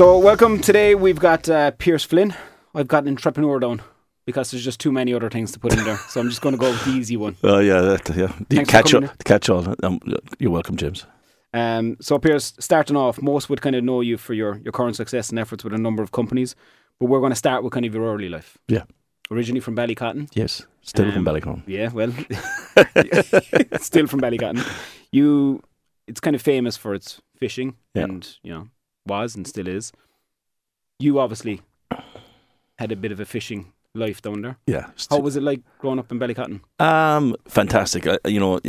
So, welcome. Today we've got uh, Pearse Flynn. I've got an entrepreneur down because there's just too many other things to put in there. So, I'm just going to go with the easy one. Oh yeah, that, yeah. The Thanks for catch all, coming catch all. Um, you're welcome, James. Um, so, Pearse, starting off, most would kind of know you for your, your current success and efforts with a number of companies, but we're going to start with kind of your early life. Yeah. Originally from Ballycotton. Yes, still Um, from Ballycon. Yeah, well, still from Ballycotton. You, it's kind of famous for its fishing, Yeah. and you know was and still is. You obviously had a bit of a fishing life down there. Yeah. How was it like growing up in Ballycotton? Um, fantastic. I, you know,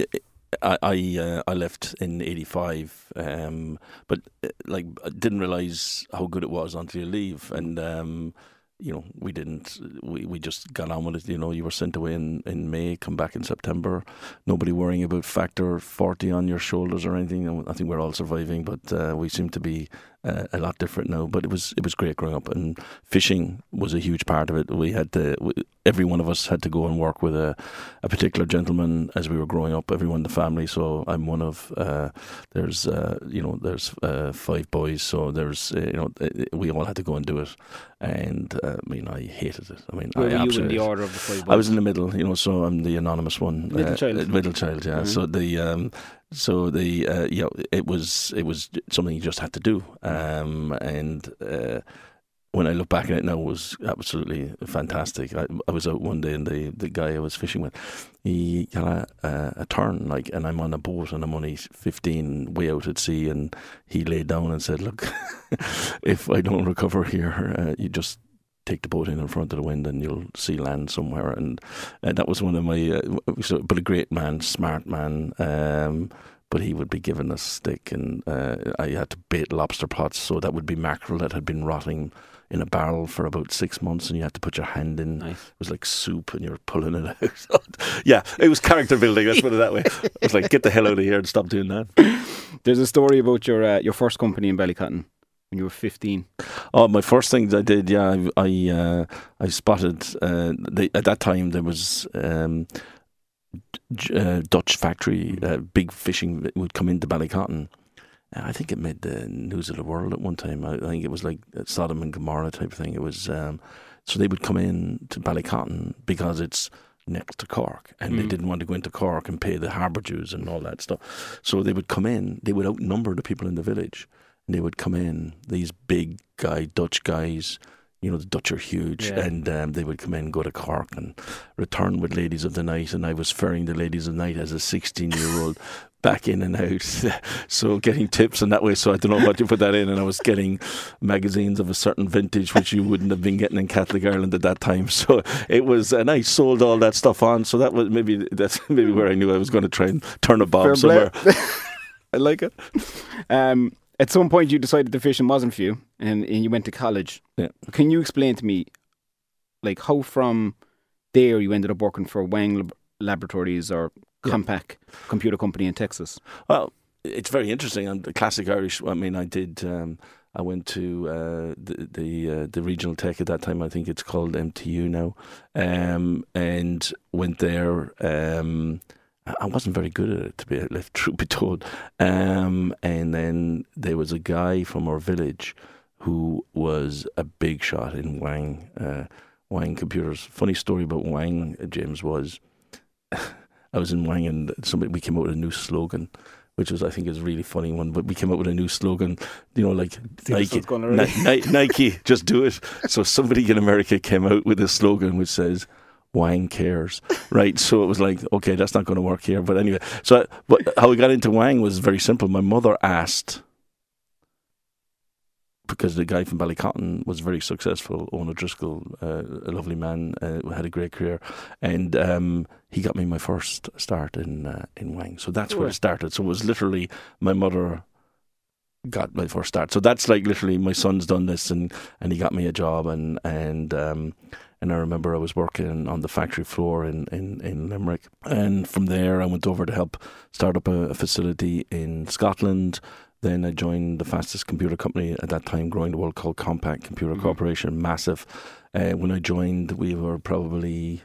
I I, uh, I left in '85, um, but uh, like I didn't realize how good it was until you leave, and um, you know, we didn't. We, we just got on with it. You know, you were sent away in, in May, come back in September. Nobody worrying about factor forty on your shoulders or anything. I think we're all surviving, but uh, we seem to be uh, a lot different now. But it was it was great growing up, and fishing was a huge part of it. We had to. We, every one of us had to go and work with a, a particular gentleman as we were growing up. Everyone in the family. So I'm one of. Uh, there's uh, you know there's uh, five boys. So there's uh, you know uh, we all had to go and do it, and uh, I mean I hated it. I mean Where I were you in absolutely. the order of the five I was in the middle, you know, so I'm the anonymous one. Middle child. middle child, yeah. Mhm. So the um, so the uh, you know, it was it was something you just had to do, um, and uh, when I look back at it now, it was absolutely fantastic. I, I was out one day, and the the guy I was fishing with, he got a, a, a turn, like, and I'm on a boat, and I'm only 15, way out at sea, and he laid down and said, "Look, if I don't recover here, uh, you just." Take the boat in in front of the wind, and you'll see land somewhere. And uh, that was one of my, uh, so, but a great man, smart man. Um, but he would be given a stick, and uh, I had to bait lobster pots. So that would be mackerel that had been rotting in a barrel for about six months, and you had to put your hand in. Nice. It was like soup, and you were pulling it out. yeah, it was character building. Let's put it that way. It was like, get the hell out of here and stop doing that. There's a story about your uh, your first company in Ballycotton when you were 15. Oh, my first things I did, yeah, I I, uh, I spotted. Uh, they, at that time, there was um, uh, Dutch factory, uh, big fishing that would come into Ballycotton. Uh, I think it made the news of the world at one time. I, I think it was like a Sodom and Gomorrah type thing. It was um, so they would come in to Ballycotton because it's next to Cork, and they Mm. didn't want to go into Cork and pay the harbour dues and all that stuff. So they would come in. They would outnumber the people in the village, they would come in. These big guy Dutch guys. You know the Dutch are huge, Yeah. and um, they would come in, go to Cork, and return with ladies of the night. And I was ferrying the ladies of the night as a sixteen-year-old back in and out, so getting tips in that way. So I don't know what you put that in, and I was getting magazines of a certain vintage, which you wouldn't have been getting in Catholic Ireland at that time. So it was, and I sold all that stuff on. So that was maybe that's maybe where I knew I was going to try and turn a bob Fair somewhere. I like it. Um, at some point, you decided the fishing wasn't for you, and, and you went to college. Yeah. Can you explain to me, like, how from there you ended up working for Wang Lab- Laboratories or Yeah. Compaq Computer Company in Texas? Well, it's very interesting. And the classic Irish. I mean, I did. Um, I went to uh, the the uh, the regional tech at that time. I think it's called MTU now, um, and went there. Um, I wasn't very good at it, to be let truth be told. Um, and then there was a guy from our village who was a big shot in Wang uh, Wang computers. Funny story about Wang, James was. I was in Wang and somebody we came up with a new slogan, which was I think is a really funny one. But we came up with a new slogan, you know, like Nike, one's gone already? Ni- Ni- Nike, just do it. So somebody in America came out with a slogan which says. Wang cares, right? So it was like, okay, that's not going to work here. But anyway, so but how we got into Wang was very simple. My mother asked because the guy from Ballycotton was very successful. Owen O'Driscoll, uh, a lovely man, uh, had a great career, and um, he got me my first start in uh, in Wang. So that's where it started. So it was literally my mother got my first start. So that's like literally my son's done this, and and he got me a job, and and um, and I remember I was working on the factory floor in, in, in Limerick. And from there, I went over to help start up a, a facility in Scotland. Then I joined the fastest computer company at that time, growing the world called Compaq Computer Mhm. Corporation, massive. Uh, when I joined, we were probably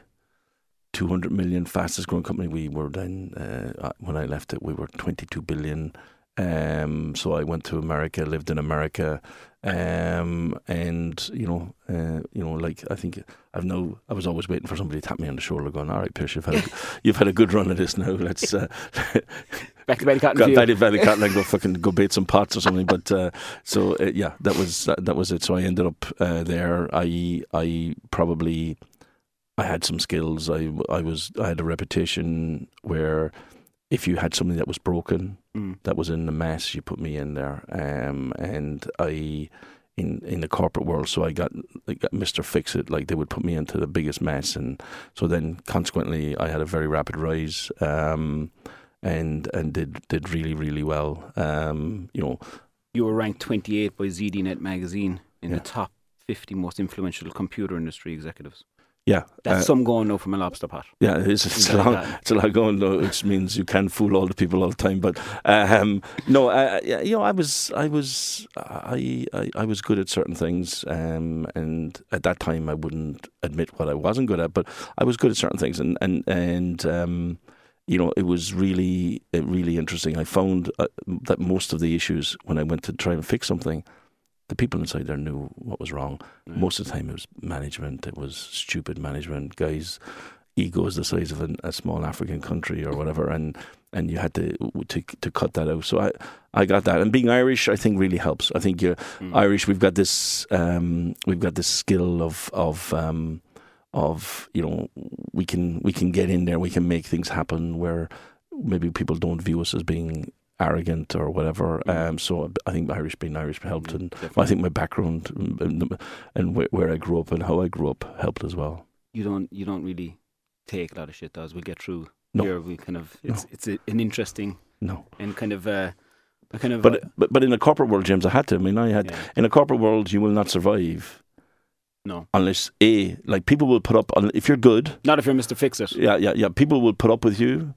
200 million fastest growing company. We were then, uh, when I left it, we were 22 billion. Um, so I went to America, lived in America, um, and you know, uh, you know, like I think I've no. I was always waiting for somebody to tap me on the shoulder, going, "All right, Pish, you've had a, you've had a good run of this now. Let's uh, Back to Ballycotton go Field. Betty Betty Cotton and go fucking go bait some pots or something." But uh, so uh, yeah, that was that, that was it. So I ended up uh, there. I I probably I had some skills. I I was I had a reputation where if you had something that was broken, Mm. that was in the mess, you put me in there. Um, and I, in in the corporate world, so I got, I got Mr. Fix It. Like they would put me into the biggest mess, and so then consequently, I had a very rapid rise. Um, and and did did really really well. Um, you know, You were ranked 28 by ZDNet magazine in Yeah. the top 50 most influential computer industry executives. Yeah, That's uh, some going now from a lobster pot. yeah. It's, it's, a long, it's a lot going, though, which means you can't fool all the people all the time. But um, no, uh, you know, I was, I was, I, I, I was good at certain things, um, and at that time, I wouldn't admit what I wasn't good at, but I was good at certain things, and and and. Um, you know, it was really, really interesting. I found uh, that most of the issues when I went to try and fix something, the people inside there knew what was wrong. Most of the time, it was management. It was stupid management. Guys, ego is the size of an, a small African country or whatever, and and you had to to to cut that out. So I I got that, and being Irish, I think really helps. I think you're Mm. Irish. We've got this um, we've got this skill of of um, of you know we can we can get in there. We can make things happen where maybe people don't view us as being arrogant or whatever. Mm. Um, so I think Irish being Irish helped, and Definitely. I think my background and, and- and where, where I grew up and how I grew up helped as well. you don't you don't really take a lot of shit though as we'll get through No. here we kind of No. it's it's a, an interesting No, and kind of uh, kind of but but but in the corporate world, James, I had to. I mean, I had yeah, in a corporate world, you will not survive no unless a like people will put up if you're good. not if you're Mr. Fix It Yeah, yeah, yeah. People will put up with you,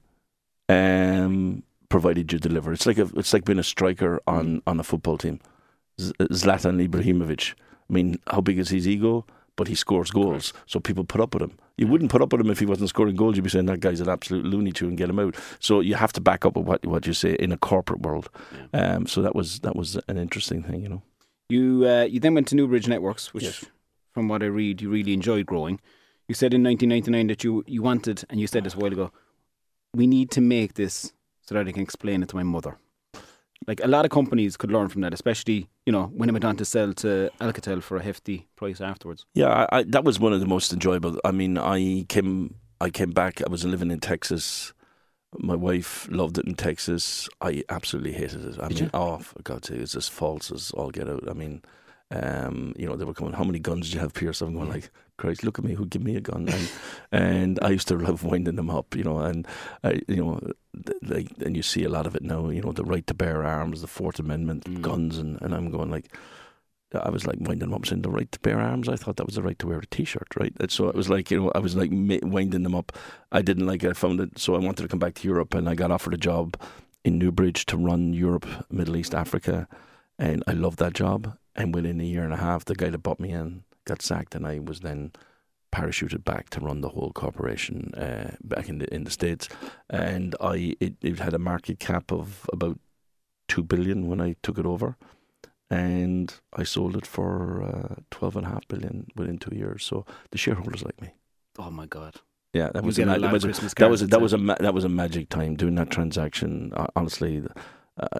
um, provided you deliver. It's like a, it's like being a striker on on a football team. Z- Zlatan Ibrahimovic. I mean, how big is his ego? But he scores goals, so people put up with him. You wouldn't put up with him if he wasn't scoring goals. You'd be saying that guy's an absolute looney tune, get him out. So you have to back up with what what you say in a corporate world. Um, so that was that was an interesting thing, you know. you uh, you then went to Newbridge Networks which Yes. from what I read you really enjoyed growing you said in 1999 that you you wanted and you said this a while ago we need to make this so that I can explain it to my mother like a lot of companies could learn from that especially you know when it went on to sell to Alcatel for a hefty price afterwards Yeah, I, I, that was one of the most enjoyable. I mean, I came, I came back. I was living in Texas. My wife loved it in Texas. I absolutely hated it. I Did mean, you? oh, for God's sake, it's as false as all get out. I mean, um, you know, they were coming. How many guns did you have, Pearse? I'm going like, Christ, look at me. Who give me a gun? And, and I used to love winding them up. You know, and I, you know, like, and you see a lot of it now. You know, the right to bear arms, the Fourth Amendment, Mm. guns, and, and I'm going like. I was like winding them up, saying the right to bear arms. I thought that was the right to wear a T-shirt, right? And so it was like you know, I was like winding them up. I didn't like it. I found it, so I wanted to come back to Europe, and I got offered a job in Newbridge to run Europe, Middle East, Africa, and I loved that job. And within a year and a half, the guy that bought me in got sacked, and I was then parachuted back to run the whole corporation uh, back in the in the states. And I it, it had a market cap of about two billion when I took it over and I sold it for uh, twelve and a half billion within two years. So the shareholders like me. oh my god Yeah, that You was a, a that was a, that was a, that was a that was a magic time doing that transaction. Uh, honestly, uh,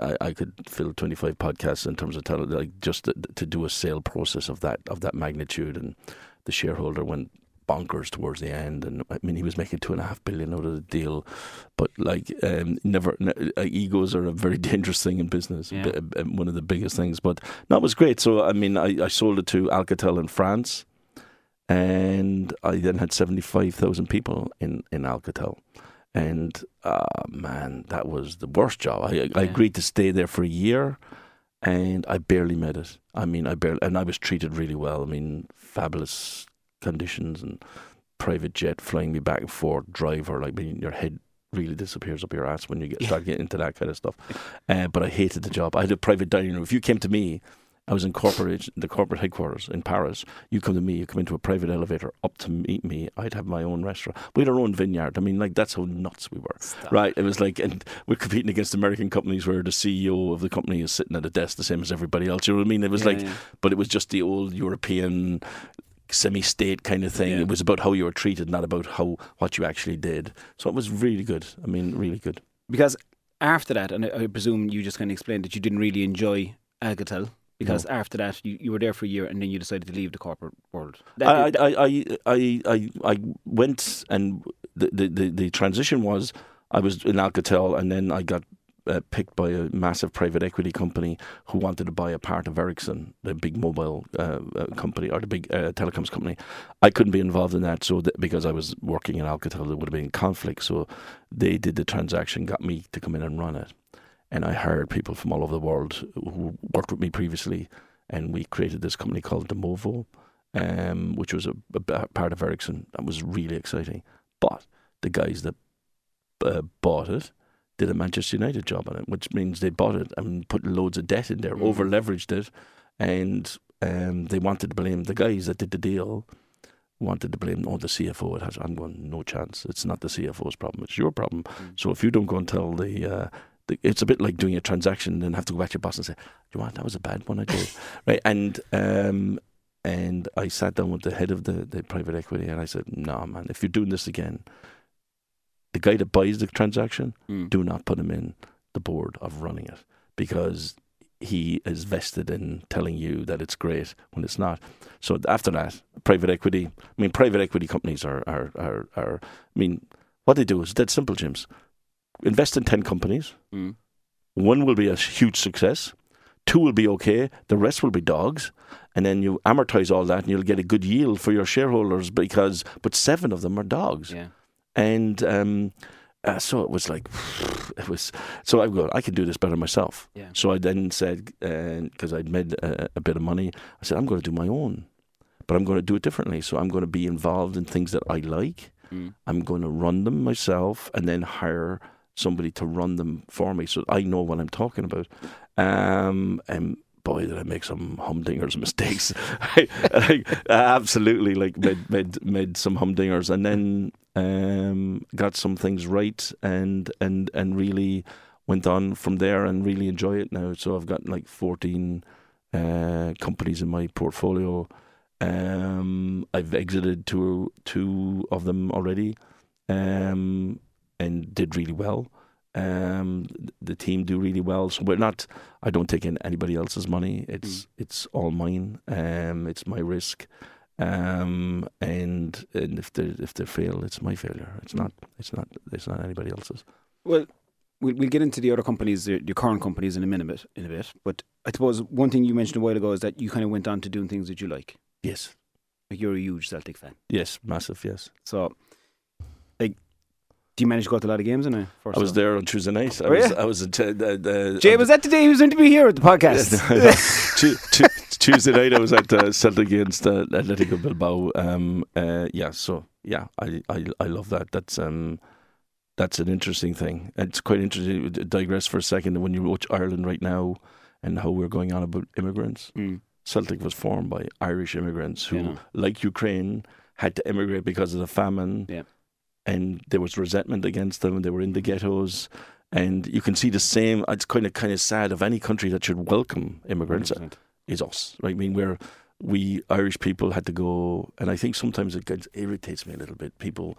I, I could fill twenty five podcasts in terms of tele- like just to, to do a sale process of that of that magnitude, and the shareholder went bonkers towards the end. And I mean, he was making two and a half billion out of the deal, but like um, never ne- uh, egos are a very dangerous thing in business. Yeah. B- uh, one of the biggest things, but that was great. So I mean, I, I sold it to Alcatel in France and I then had seventy five thousand people in in Alcatel, and uh, man, that was the worst job. I I agreed to stay there for a year, and I barely made it. I mean, I barely, and I was treated really well. I mean, fabulous conditions and private jet flying me back and forth, driver. Like, mean, your head really disappears up your ass when you get Yeah. start getting into that kind of stuff. Uh, but I hated the job. I had a private dining room. If you came to me I was in corporate, the corporate headquarters in Paris. You come to me, you come into a private elevator up to meet me. I'd have my own restaurant. We had our own vineyard. I mean, like that's how nuts we were, Stop. right? It was like, and we're competing against American companies where the CEO of the company is sitting at a desk the same as everybody else. You know what I mean? It was Yeah, like, yeah. but it was just the old European semi-state kind of thing. Yeah. It was about how you were treated, not about how what you actually did. So it was really good. I mean, really good. Because after that, and I, I presume you just kind of explained that you didn't really enjoy Alcatel. Because after that, you, you were there for a year and then you decided to leave the corporate world. I, That- I, I, I, I, I went and the, the, the, the transition was I was in Alcatel and then I got uh, picked by a massive private equity company who wanted to buy a part of Ericsson, the big mobile uh, uh, company or the big uh, telecoms company. I couldn't be involved in that, so that, because I was working in Alcatel, there would have been conflict. So they did the transaction, got me to come in and run it, and I hired people from all over the world who worked with me previously, and we created this company called Damovo um, which was a part of Ericsson. That was really exciting. But the guys that uh, bought it did a Manchester United job on it, which means they bought it and put loads of debt in there, Mm. over leveraged it, and um, they wanted to blame the guys that did the deal. Wanted to blame oh the CFO. It has. I'm going no chance. It's not the CFO's problem. It's your problem. Mm. So if you don't go and tell the, uh, the it's a bit like doing a transaction and then have to go back to your boss and say, "You want that was a bad one I did," right? And um, and I sat down with the head of the, the private equity and I said, "No, man, if you're doing this again, the guy that buys the transaction, Mm. do not put him in the board of running it because he is vested in telling you that it's great when it's not. So after that, private equity. I mean, private equity companies are are are, are I mean, what they do is dead simple, James. Invest in ten companies. Mm. One will be a huge success. Two will be okay. The rest will be dogs. And then you amortize all that, and you'll get a good yield for your shareholders because. But seven of them are dogs Yeah. and um, uh, so it was like it was. So I go, I can do this better myself. Yeah. So I then said, because I'd made a, a bit of money, I said I'm going to do my own, but I'm going to do it differently. So I'm going to be involved in things that I like. Mm. I'm going to run them myself, and then hire somebody to run them for me, so I know what I'm talking about. Um, and boy, did I make some humdingers mistakes. I, I absolutely like made, made made some humdingers, and then um, got some things right, and and and really went on from there, and really enjoy it now. So I've got like 14 uh, companies in my portfolio. Um, I've exited two two of them already, um, and did really well. Um, the team do really well. So we're not. I don't take in anybody else's money. It's it's all mine. Um, it's my risk. Um, and and if they if they fail, it's my failure. It's not. It's not. It's not anybody else's. Well, we'll, we'll get into the other companies, your, current companies, in a minute. In a bit, but I suppose one thing you mentioned a while ago is that you kind of went on to doing things that you like. Yes. Like you're a huge Celtic fan, Yes. Massive. Yes. so do you manage to go to a lot of games? In a first I was there on Tuesday night. I Were was. I was. At, uh, the, Jay, was that the day he was going to be here at the podcast? Tu- tu- Tuesday night, I was at uh, Celtic against uh, Atletico Bilbao. Um, uh, yeah, so yeah, I, I I love that. That's um, that's an interesting thing. It's quite interesting. to Digress for a second. When you watch Ireland right now, and how we're going on about immigrants, Mm. Celtic was formed by Irish immigrants who, Yeah. like Ukraine, had to immigrate because of the famine. Yeah. And there was resentment against them. They were in the ghettos. And you can see the same. It's kind of kind of sad of any country that should welcome immigrants 100%. is us, right? I mean, where we Irish people had to go, and I think sometimes it gets, irritates me a little bit. People,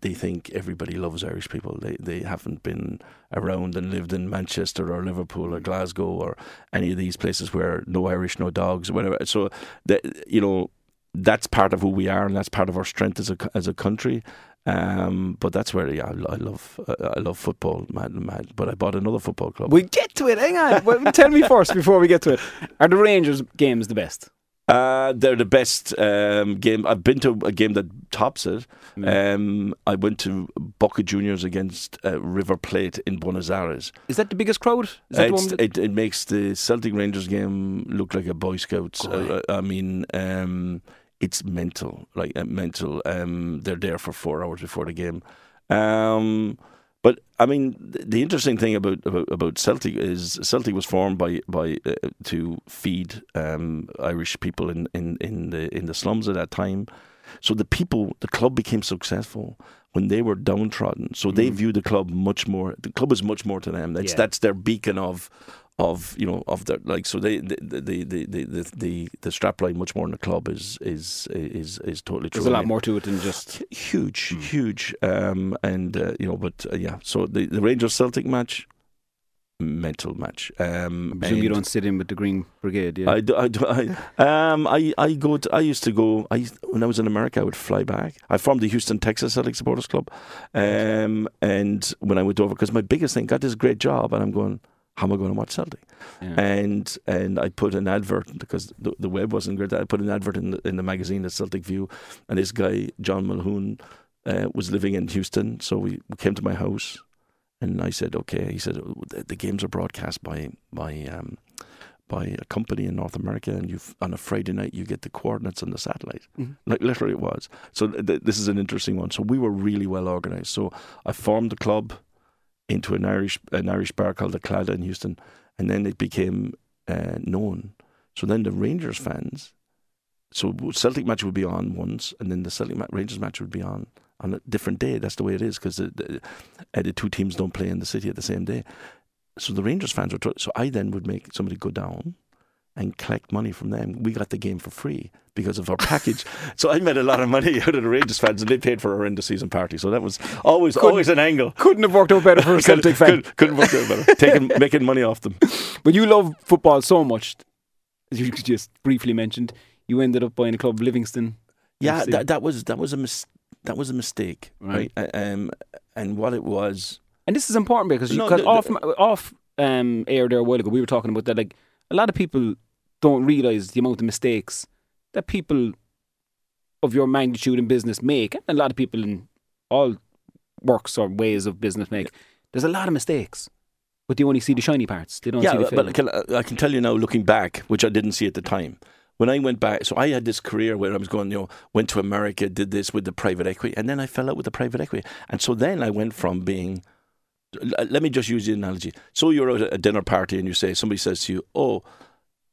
they think everybody loves Irish people. They they haven't been around and lived in Manchester or Liverpool or Glasgow or any of these places where no Irish, no dogs, whatever. So, that you know, that's part of who we are, and that's part of our strength as a as a country. Um, but that's where yeah, I, I love uh, I love football, mad, mad. But I bought another football club. We get to it. Hang on. Well, tell me first before we get to it. Are the Rangers games the best? Uh, they're the best um, game. I've been to a game that tops it. Mm. Um, I went to Boca Juniors against uh, River Plate in Buenos Aires. Is that the biggest crowd? Is that the one that- it, it makes the Celtic Rangers game look like a Boy Scouts. Great. Uh, I mean, um, it's mental, like uh, mental. Um, they're there for four hours before the game. Um, But I mean, the, the interesting thing about, about about Celtic is Celtic was formed by by uh, to feed um, Irish people in, in, in the in the slums at that time. So the people, the club became successful when they were downtrodden. So they Mm. view the club much more. The club is much more to them. That's Yeah. that's their beacon of of you know of their like. So they the the the the the, the, the strapline much more in the club is is is is totally true. There's a lot more to it than just. huge, Hmm. huge, um, and uh, you know, but uh, yeah. So the the Rangers Celtic match, mental match. Um, I you don't sit in with the Green Brigade. Yeah. I, do, I, do, I, um, I, I go. To, I used to go. I when I was in America, I would fly back. I formed the Houston, Texas Celtic Supporters Club, um, and when I went over, because my biggest thing, got this great job, and I'm going. How am I going to watch Celtic? yeah. and and I put an advert because the, the web wasn't great. I put an advert in the, in the magazine, the Celtic View, and this guy John Mulhoon uh, was living in Houston, so we, we came to my house, and I said, okay. He said the, the games are broadcast by by um, by a company in North America, and you on a Friday night you get the coordinates on the satellite. Mhm. Like literally, it was. So th- th- this is an interesting one. So we were really well organized. So I formed the club into an Irish an Irish bar called the Claddagh in Houston, and then it became uh, known. So then the Rangers fans, so Celtic match would be on once, and then the Celtic ma- Rangers match would be on on a different day. That's the way it is because the, the, uh, the two teams don't play in the city at the same day. So the Rangers fans were. So I then would make somebody go down and collect money from them. We got the game for free because of our package. so I made a lot of money out of the Rangers fans, and they paid for our end of season party. So that was always Couldn't- always an angle. Couldn't have worked out better for a Celtic fan. Couldn't, couldn't work out better. Taking making money off them. But you love football so much, as you just briefly mentioned, you ended up buying a club, Livingston. Yeah, that that was that was a mis- that was a mistake, Right. right? Uh, Um, and what it was, And this is important because No, the- off the- off um, air there a while ago, we were talking about that. Like a lot of people don't realize the amount of mistakes that people of your magnitude in business make, and a lot of people in all works or ways of business make. There's a lot of mistakes, but they only see the shiny parts. They don't yeah. see the But can, uh, I can tell you now, looking back, which I didn't see at the time. When I went back, so I had this career where I was going, you know, went to America, did this with the private equity, and then I fell out with the private equity, and so then I went from being. Let me just use the analogy. So you're at a dinner party and you say somebody says to you, "Oh,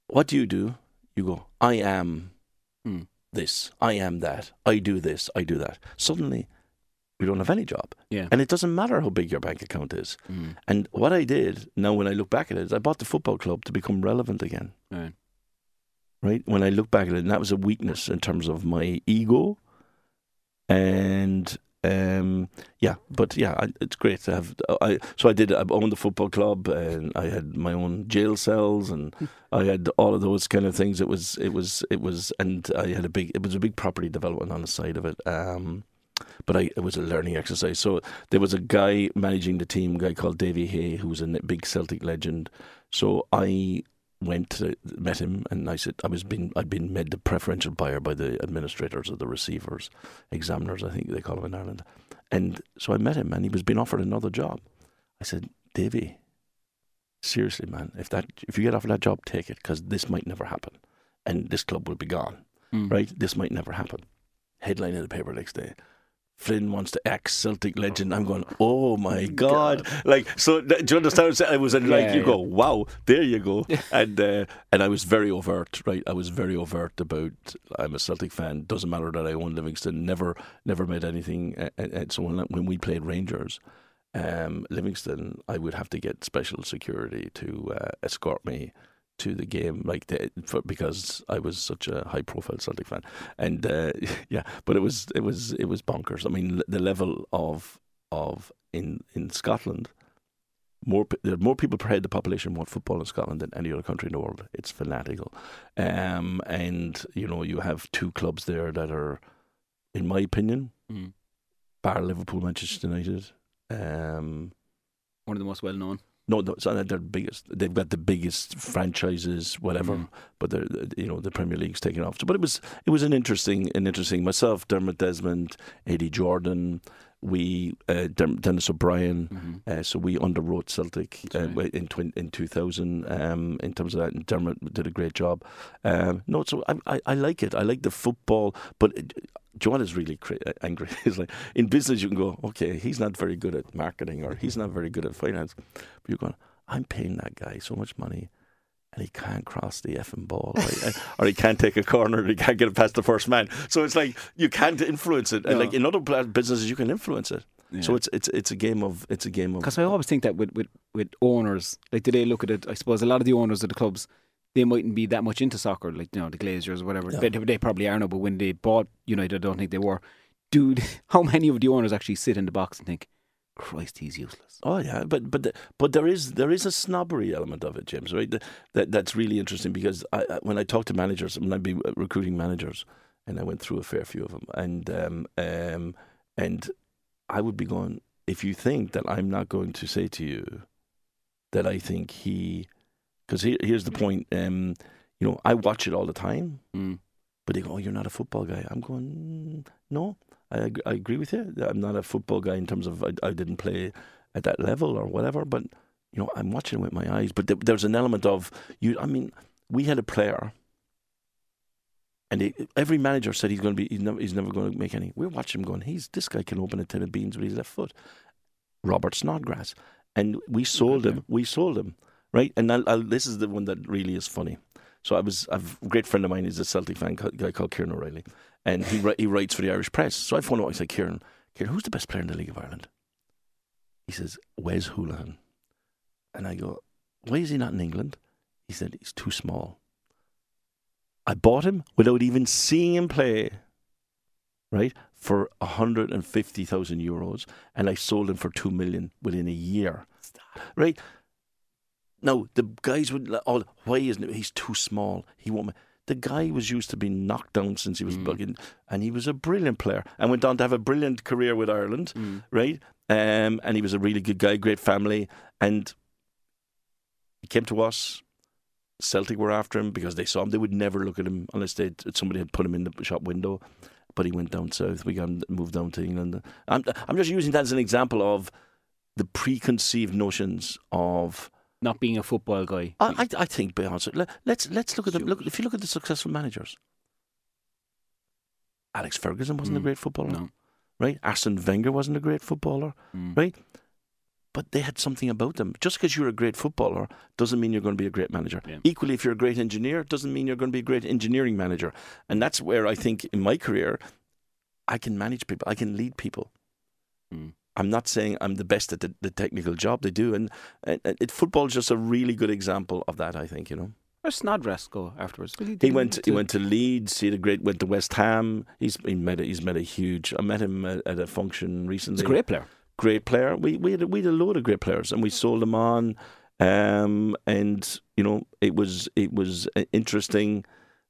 what do you do?" You go, "I am Hmm. this. I am that. I do this. I do that." Suddenly, we don't have any job, yeah. and it doesn't matter how big your bank account is. Mm. And what I did now, when I look back at it, is I bought the football club to become relevant again. Right. Right. When I look back at it, and that was a weakness in terms of my ego, and um, yeah, but yeah, I, it's great to have. I so I did. I owned the football club, and I had my own jail cells, and I had all of those kind of things. It was, it was, it was, and I had a big. It was a big property development on the side of it. Um, but I, it was a learning exercise. So there was a guy managing the team, a guy called Davie Hay, who was a big Celtic legend. So I went to met him, and I said I was being I'd been made the preferential buyer by the administrators or the receivers, examiners, I think they call them in Ireland. And so I met him, and he was being offered another job. I said, Davie, seriously, man, if that if you get offered that job, take it because this might never happen, and this club will be gone Mm. right? This might never happen. Headline in the paper next day. Flynn wants to ex Celtic legend. I'm going, oh my god! Like, so do you understand? What I'm saying? I was like, Yeah, you yeah. go, wow, there you go, and uh, and I was very overt, right? I was very overt about I'm a Celtic fan. Doesn't matter that I own Livingston. Never, never made anything. Uh, uh, uh, so when when we played Rangers, um, Livingston, I would have to get special security to uh, escort me to the game, like the, for, because I was such a high profile Celtic fan, and uh, yeah, but it was it was it was bonkers. I mean, the level of of in in Scotland, more there are more people per head the population want football in Scotland than any other country in the world. It's fanatical, um, and you know you have two clubs there that are, in my opinion, Mm. bar Liverpool, Manchester United. Um, One of the most well known. No, no, it's not their biggest. They've got the biggest franchises, whatever. Mm. But they're, you know, the Premier League's taking off. So, but it was, it was an interesting, an interesting. Myself, Dermot Desmond, Eddie Jordan, we uh, Denis O'Brien. Mhm. Uh, so we underwrote Celtic uh, right. in twin, in 2000 um, in terms of that. And Dermot did a great job. Um, no, so I, I, I like it. I like the football, but it, John is really cra- uh, angry. He's like in business, you can go, okay, he's not very good at marketing or he's not very good at finance. But you're going, I'm paying that guy so much money. And he can't cross the effing ball, right? or he can't take a corner, or he can't get it past the first man. So it's like you can't influence it. And No. like in other businesses, you can influence it. So it's it's it's a game of it's a game of Because I always think that with, with, with owners, like, do they look at it? I suppose a lot of the owners of the clubs, they mightn't be that much into soccer, like, you know, the Glazers or whatever. Yeah. They, they probably are now, but when they bought United, I don't think they were. Dude, how many of the owners actually sit in the box and think, Christ, he's useless? Oh yeah, but but the, but there is there is a snobbery element of it, James. Right? That, that that's really interesting because I, when I talk to managers, when I be recruiting managers, and I went through a fair few of them, and um, um, and I would be going, if you think that I'm not going to say to you that I think he, because here, here's the point, um, you know, I watch it all the time, Mm. but they go, oh, you're not a football guy. I'm going, "Mm, no, I, ag- I agree with you. I'm not a football guy in terms of I, I didn't play at that level or whatever, but, you know, I'm watching with my eyes. But th- there's an element of, you. I mean, we had a player, and he, every manager said he's going to be, he's never, he's never going to make any. We're watching him going, he's, this guy can open a tin of beans with his left foot. Robert Snodgrass. And we sold him, we sold him, right? And I'll, I'll, this is the one that really is funny. So I was, I've a great friend of mine. He's a Celtic fan, a guy called Kieran O'Reilly, and he he writes for the Irish Press. So I phoned him. up, I said, Kieran, Kieran, who's the best player in the League of Ireland? He says Wes Hoolahan, and I go, why is he not in England? He said he's too small. I bought him without even seeing him play, right, for hundred and fifty thousand euros, and I sold him for two million within a year, right? No, the guys would. Oh, why isn't it? He's too small. He won't. Ma-" The guy was used to being knocked down since he was Mm. bugging, and he was a brilliant player, and went on to have a brilliant career with Ireland, Mm. right? Um, and he was a really good guy, great family, and he came to us. Celtic were after him because they saw him. They would never look at him unless they somebody had put him in the shop window. But he went down south. We got moved down to England. I'm I'm just using that as an example of the preconceived notions of Not being a football guy. I, I, I think, be honest, let, let's let's look at them. Look, if you look at the successful managers, Alex Ferguson wasn't a Mm. great footballer, no. right? Arsene Wenger wasn't a great footballer, Mm. right? But they had something about them. Just because you're a great footballer doesn't mean you're going to be a great manager. Yeah. Equally, if you're a great engineer, doesn't mean you're going to be a great engineering manager. And that's where I think in my career, I can manage people. I can lead people. Mm. I'm not saying I'm the best at the, the technical job they do, and, and, and it, football's just a really good example of that. I think you know. Where's Snodgrass go afterwards? He did went. He went to Leeds. He had a great. Went to West Ham. He's he met. A, he's met a huge. I met him at, at a function recently. He's a great player. great player. We we had a, we had a load of great players, and we sold them on. Um, and you know, it was it was uh, interesting,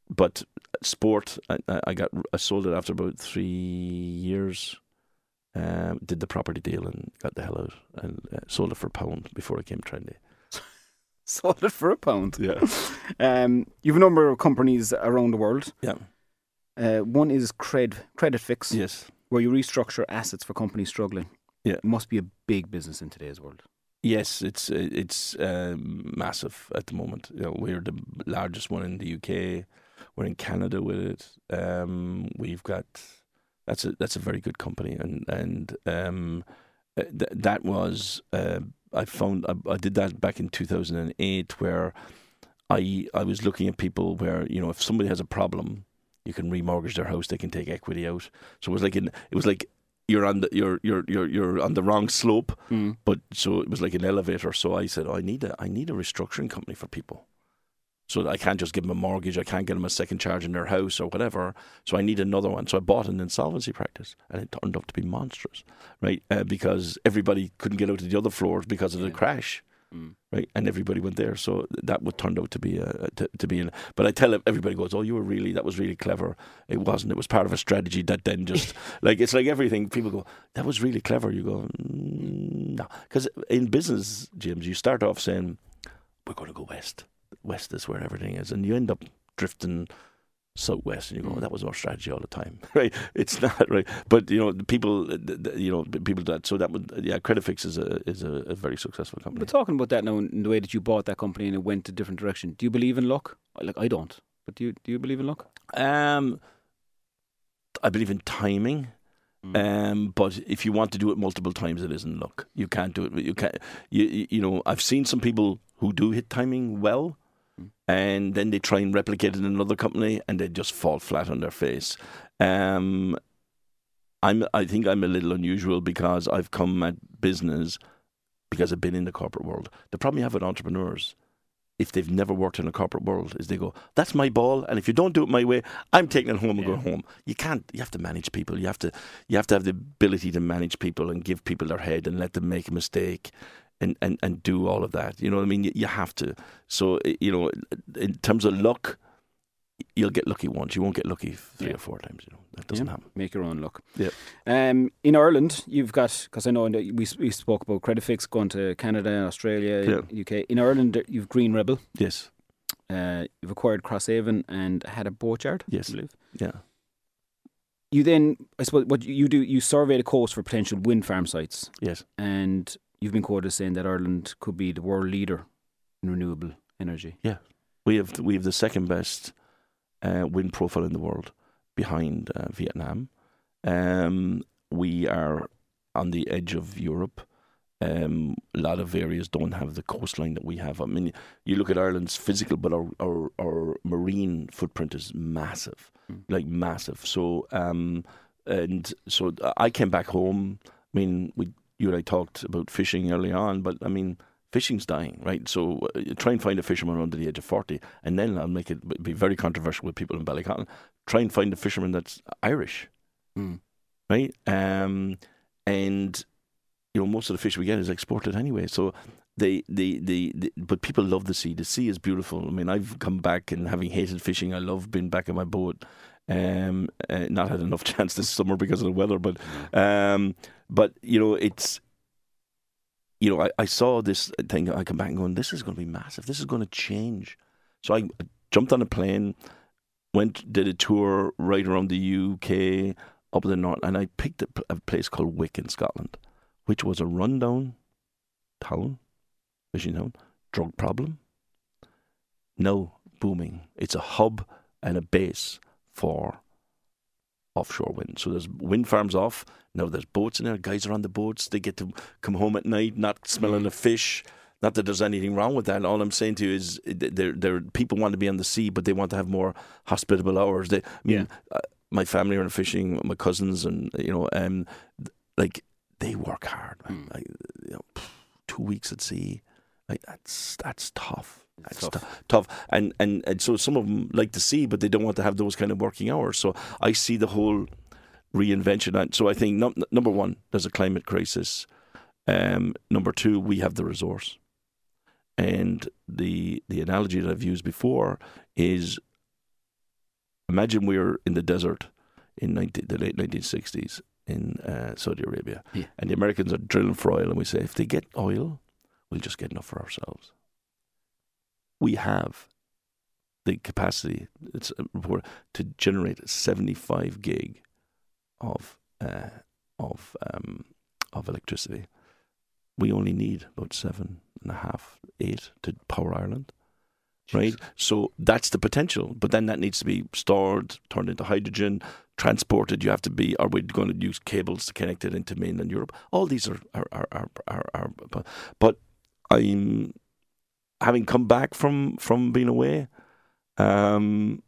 but sport. I, I I got I sold it after about three years. Um, did the property deal and got the hell out, and uh, sold it for a pound before it came trendy. Sold it for a pound. Yeah, Um, you have a number of companies around the world. yeah, Uh, one is Cred Credit Fix, yes. where you restructure assets for companies struggling. Yeah. It must be a big business in today's world. Yes, it's it's um, massive at the moment. You know, we're the largest one in the UK. We're in Canada with it. Um, we've got that's a that's a very good company, and and um, uh, th- that was uh, I found I, I did that back in two thousand and eight, where I I was looking at people where you know if somebody has a problem, you can remortgage their house, they can take equity out. So it was like in, it was like you're on the you're you're you're you're on the wrong slope. Mm. But so it was like an elevator. So I said, oh, I need a I need a restructuring company for people. So I can't just give them a mortgage. I can't get them a second charge in their house or whatever. So I need another one. So I bought an insolvency practice, and it turned out to be monstrous, right? Uh, because everybody couldn't get out to the other floors because of the Yeah. crash, Mm. right? And everybody went there. So that would turned out to be a, to, to be. An, but I tell everybody goes, oh, you were really that was really clever. It wasn't. It was part of a strategy that then just like it's like everything. People go, that was really clever. You go, mm, no, because in business, James, you start off saying we're going to go west. West is where everything is, and you end up drifting southwest, and you go, Mm. oh, that was our strategy all the time, right? It's not right, but you know, the people, th- th- you know, people that so that would yeah, Creditfix is a is a, a very successful company. But talking about that now, in the way that you bought that company and it went a different direction, do you believe in luck? Like I don't, but do you do you believe in luck? Um, I believe in timing. Mm. Um, but if you want to do it multiple times, it isn't luck. You can't do it. You can't. You you, you know, I've seen some people who do hit timing well. And then they try and replicate it in another company, and they just fall flat on their face. Um, I'm. I think I'm a little unusual because I've come at business because I've been in the corporate world. The problem you have with entrepreneurs. If they've never worked in a corporate world, is they go, "That's my ball," and if you don't do it my way, I'm taking it home and Yeah. going home. You can't. You have to manage people. You have to you have to have the ability to manage people and give people their head and let them make a mistake and, and, and do all of that. You know what I mean? You, you have to. So, you know, in terms of luck, you'll get lucky once. You won't get lucky three Yeah. or four times. You know, that doesn't Yeah. happen. Make your own luck. Yeah. Um, in Ireland, you've got because I know we we spoke about Creditfix going to Canada, and Australia, Yeah. UK. In Ireland, you've Green Rebel. Yes. Uh, you've acquired Crosshaven and had a boatyard. Yes. I believe. Yeah. You then, I suppose, what you do, you survey the coast for potential wind farm sites, Yes. and you've been quoted as saying that Ireland could be the world leader in renewable energy. Yeah, we have we have the second best uh, wind profile in the world, behind uh, Vietnam. Um, we are on the edge of Europe. Um, a lot of areas don't have the coastline that we have. I mean, you look at Ireland's physical, but our our, our marine footprint is massive, Mm. like massive. So, um, and so I came back home. I mean, we you and I talked about fishing early on, but I mean, fishing's dying, right? So uh, try and find a fisherman under the age of 40, and then I'll make it be very controversial with people in Ballycotton. Try and find a fisherman that's Irish, Mm. right? Um, and you know, most of the fish we get is exported anyway. So they, they, they, they, but people love the sea. The sea is beautiful. I mean, I've come back and having hated fishing, I love being back in my boat. Um, uh, not had enough chance this summer because of the weather, but um, but you know, it's you know, I, I saw this thing. I come back and going, this is going to be massive. This is going to change. So I jumped on a plane, went did a tour right around the UK, up the north, and I picked a place called Wick in Scotland, which was a rundown town, fishing town, drug problem. No booming. It's a hub and a base for offshore wind. So there's wind farms off. Now there's boats in there. Guys are on the boats. They get to come home at night, not smelling the fish. Not that there's anything wrong with that. All I'm saying to you is, there, there, people want to be on the sea, but they want to have more hospitable hours. They, I mean, uh, my family are in fishing, my cousins, and you know, um, like they work hard. Mm. Like, you know, two weeks at sea, like that's that's tough. That's tough. tough. tough. And, and and so some of them like to see, but they don't want to have those kind of working hours. So I see the whole reinvention. And so I think num- number one, there's a climate crisis. Um, number two, we have the resource. And the the analogy that I've used before is imagine we're in the desert in 19, the late 1960s in uh, Saudi Arabia, Yeah. and the Americans are drilling for oil, and we say if they get oil, we'll just get enough for ourselves. We have the capacity it's report to generate 75 gig of uh, of um, of electricity. We only need about seven and a half, eight to power Ireland. Right, so that's the potential, but then that needs to be stored, turned into hydrogen, transported. You have to be. Are we going to use cables to connect it into mainland Europe? All these are are are are, are, are but, but I'm having come back from from being away. Um,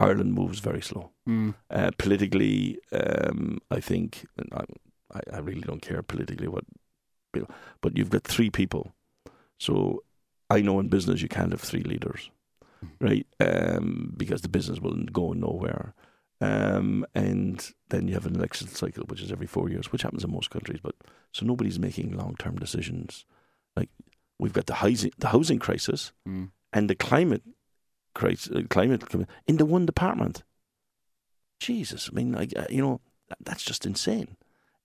Ireland moves very slow. Mm. Uh, politically, um, I think I, I, really don't care politically what, you know, but you've got three people. So I know in business you can't have three leaders, right? Um, because the business will go nowhere. Um, and then you have an election cycle, which is every four years, which happens in most countries. But so nobody's making long term decisions. Like we've got the housing, the housing crisis, Mm. and the climate crisis, uh, climate in the one department. Jesus, I mean, like uh, you know, that's just insane.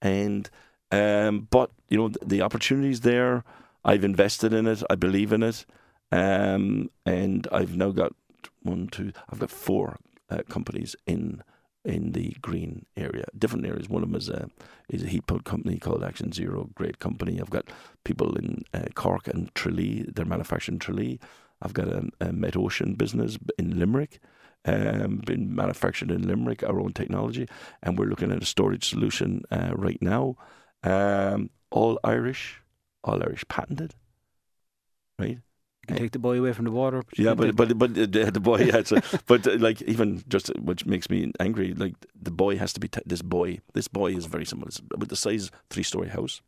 And um, but you know, the, the opportunities there. I've invested in it. I believe in it, um, and I've now got one, two. I've got four uh, companies in in the green area, different areas. One of them is a is a heat pump company called Action Zero, great company. I've got people in uh, Cork and Tralee, they're manufacturing Tralee. I've got a, a Met Ocean business in Limerick, um, been manufactured in Limerick, our own technology, and we're looking at a storage solution uh, right now. Um, all Irish, all Irish patented, right? You can take the boy away from the water. Yeah, but but but the, the boy, yeah, so, but uh, like even just uh, which makes me angry. Like the buoy has to be t- this buoy. This buoy is very simple. It's about the size three story house.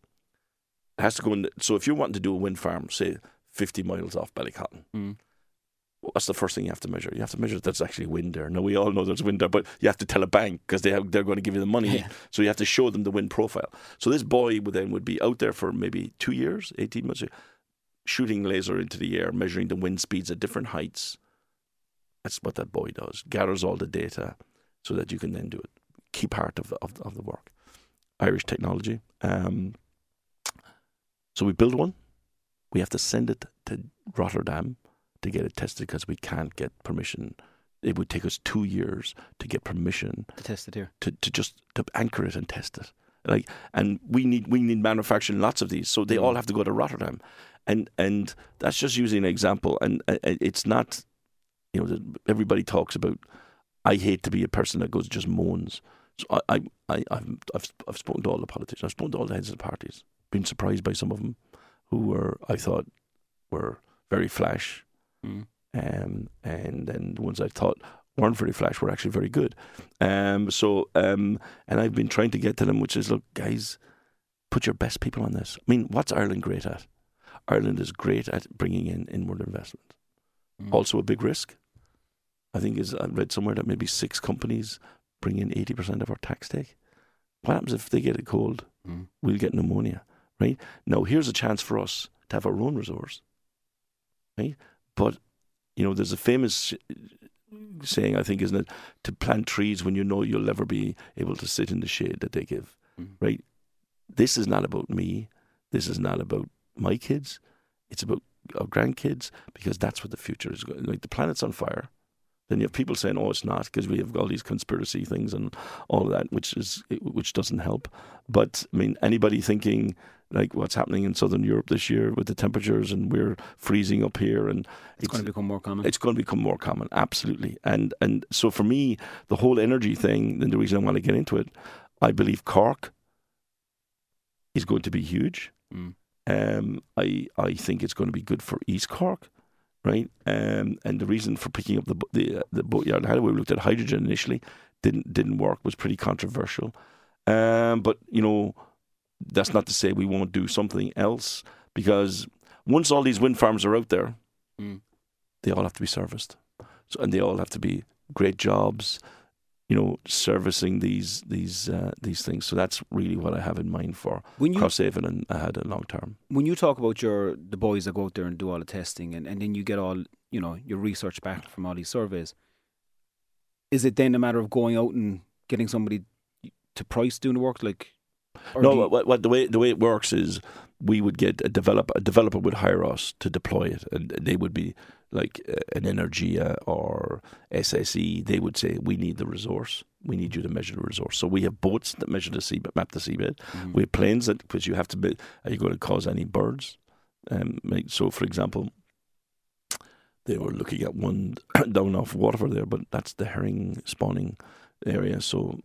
It has to go in. The, so if you're wanting to do a wind farm, say fifty miles off Ballycotton, Mm. what's the first thing you have to measure? You have to measure that there's actually wind there. Now we all know there's wind there, but you have to tell a bank because they have, they're going to give you the money. Yeah. So you have to show them the wind profile. So this buoy would then would be out there for maybe two years, eighteen months, shooting laser into the air, measuring the wind speeds at different heights. That's what that boy does. Gathers all the data so that you can then do it. Key part of of, of the work. Irish technology. Um, so we build one. We have to send it to Rotterdam to get it tested because we can't get permission. It would take us two years to get permission To test it here. to, to just to anchor it and test it. Like, and we need we need manufacturing lots of these, so they all have to go to Rotterdam, and and that's just using an example. And it's not, you know, everybody talks about. I hate to be a person that goes just moans. So I I I I've I've, I've spoken to all the politicians. I've spoken to all the heads of the parties. Been surprised by some of them, who were I thought were very flash, Mm. um, and then the ones I thought weren't very flash were actually very good. Um, so, um, and I've been trying to get to them, which is look, guys, put your best people on this. I mean, what's Ireland great at? Ireland is great at bringing in inward investment. Mm. Also, a big risk. I think is I read somewhere that maybe six companies bring in eighty percent of our tax take. What happens if they get a cold? Mm. We'll get pneumonia, right? Now, here's a chance for us to have our own resource, right? But you know, there's a famous saying, I think, isn't it, to plant trees when you know you'll never be able to sit in the shade that they give, Mm. right? This is not about me. This is not about my kids. It's about our grandkids because that's what the future is going. Like the planet's on fire. Then you have people saying, "Oh, it's not," because we have all these conspiracy things and all of that, which is which doesn't help. But I mean, anybody thinking like what's happening in southern Europe this year with the temperatures and we're freezing up here and It's going to become more common. it's going to become more common, absolutely. And and so for me, the whole energy thing, and the reason I want to get into it, I believe Cork is going to be huge. Mm. Um, I I think it's going to be good for East Cork, right? Um, and the reason for picking up the the the boatyard Halloway, we looked at hydrogen initially, didn't didn't work, was pretty controversial. Um, but you know, that's not to say we won't do something else because once all these wind farms are out there, Mm. they all have to be serviced. So and they all have to be great jobs, you know, servicing these these uh, these things. So that's really what I have in mind for When you Crosshaven and ahead and long term. when you talk about your the boys that go out there and do all the testing and, and then you get all you know your research back from all these surveys is it then a matter of going out and getting somebody to price doing the work like No, you- what, what the way the way it works is we would get a developer. A developer would hire us to deploy it, and they would be like uh, an Energia or SSE. They would say, "We need the resource. We need you to measure the resource." So we have boats that measure the seabed, map the seabed. Mhm. We have planes that because you have to be. Are you going to cause any birds? Um, like, so, for example, they were looking at one down off Waterford there, but that's the herring spawning area. So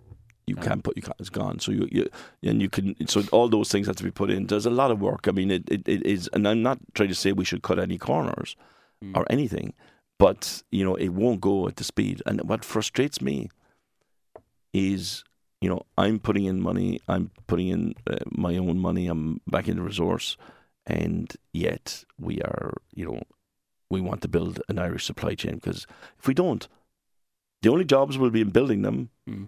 you can't put you can't, it's gone. So you, you and you can so all those things have to be put in. There's a lot of work. I mean, it, it, it is, and I'm not trying to say we should cut any corners Mm. or anything, but you know it won't go at the speed. And what frustrates me is, you know, I'm putting in money, I'm putting in uh, my own money, I'm back in the resource, and yet we are, you know, we want to build an Irish supply chain because if we don't, the only jobs will be in building them, Mm.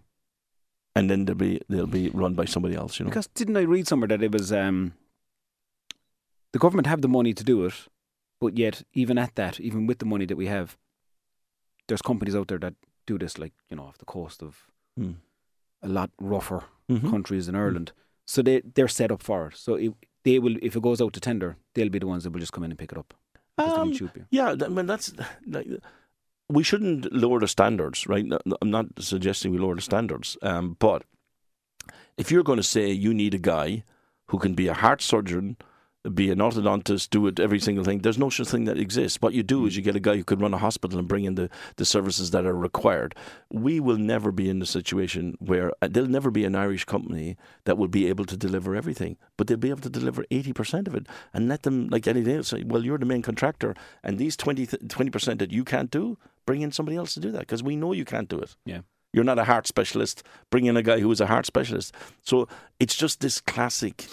And then they'll be they'll be run by somebody else. You know, Because didn't I read somewhere that it was um, the government have the money to do it, but yet even at that, even with the money that we have, there's companies out there that do this, like you know, off the coast of Mm. a lot rougher Mhm. countries in Ireland. So they they're set up for it. So it, they will, if it goes out to tender, they'll be the ones that will just come in and pick it up. Um. Yeah, that, I mean that's like we shouldn't lower the standards, right? I'm not suggesting we lower the standards, um, but if you're going to say you need a guy who can be a heart surgeon, be an orthodontist, do it every single thing, there's no such thing that exists. What you do is you get a guy who can run a hospital and bring in the, the services that are required. We will never be in the situation where uh, there'll never be an Irish company that will be able to deliver everything, but they'll be able to deliver 80% of it and let them, like anything else, say, well, you're the main contractor, and these 20, 20% that you can't do, bring in somebody else to do that because we know you can't do it. Yeah. You're not a heart specialist. Bring in a guy who is a heart specialist. So it's just this classic.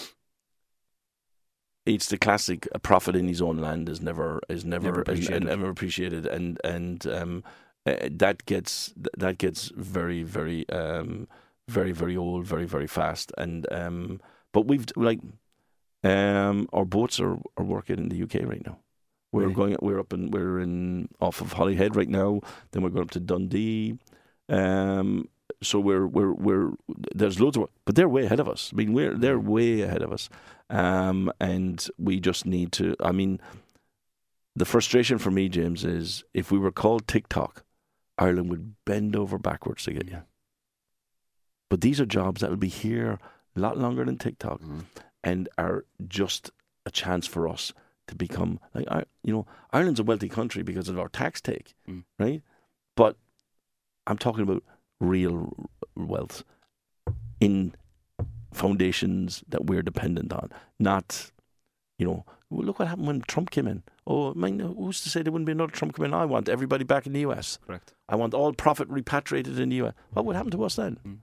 It's the classic. A prophet in his own land is never is never Never appreciated. never appreciated, and and um, uh, that gets that gets very very um, very very old very very fast. And um, but we've like um, our boats are, are working in the UK right now. We're Really? going. We're up in. We're in off of Holyhead right now. Then we're going up to Dundee. Um, so we're we're we're there's loads of work, but they're way ahead of us. I mean, we're they're way ahead of us, um, and we just need to. I mean, the frustration for me, James, is if we were called TikTok, Ireland would bend over backwards to get you. But these are jobs that will be here a lot longer than TikTok Mhm. and are just a chance for us to become like I- you know Ireland's a wealthy country because of our tax take, Mm. right? But I'm talking about real wealth in foundations that we're dependent on, not you know. Well, look what happened when Trump came in. Oh, I mean, who's to say there wouldn't be another Trump come in? I want everybody back in the US. Correct. I want all profit repatriated in the US. What would happen to us then? Mm.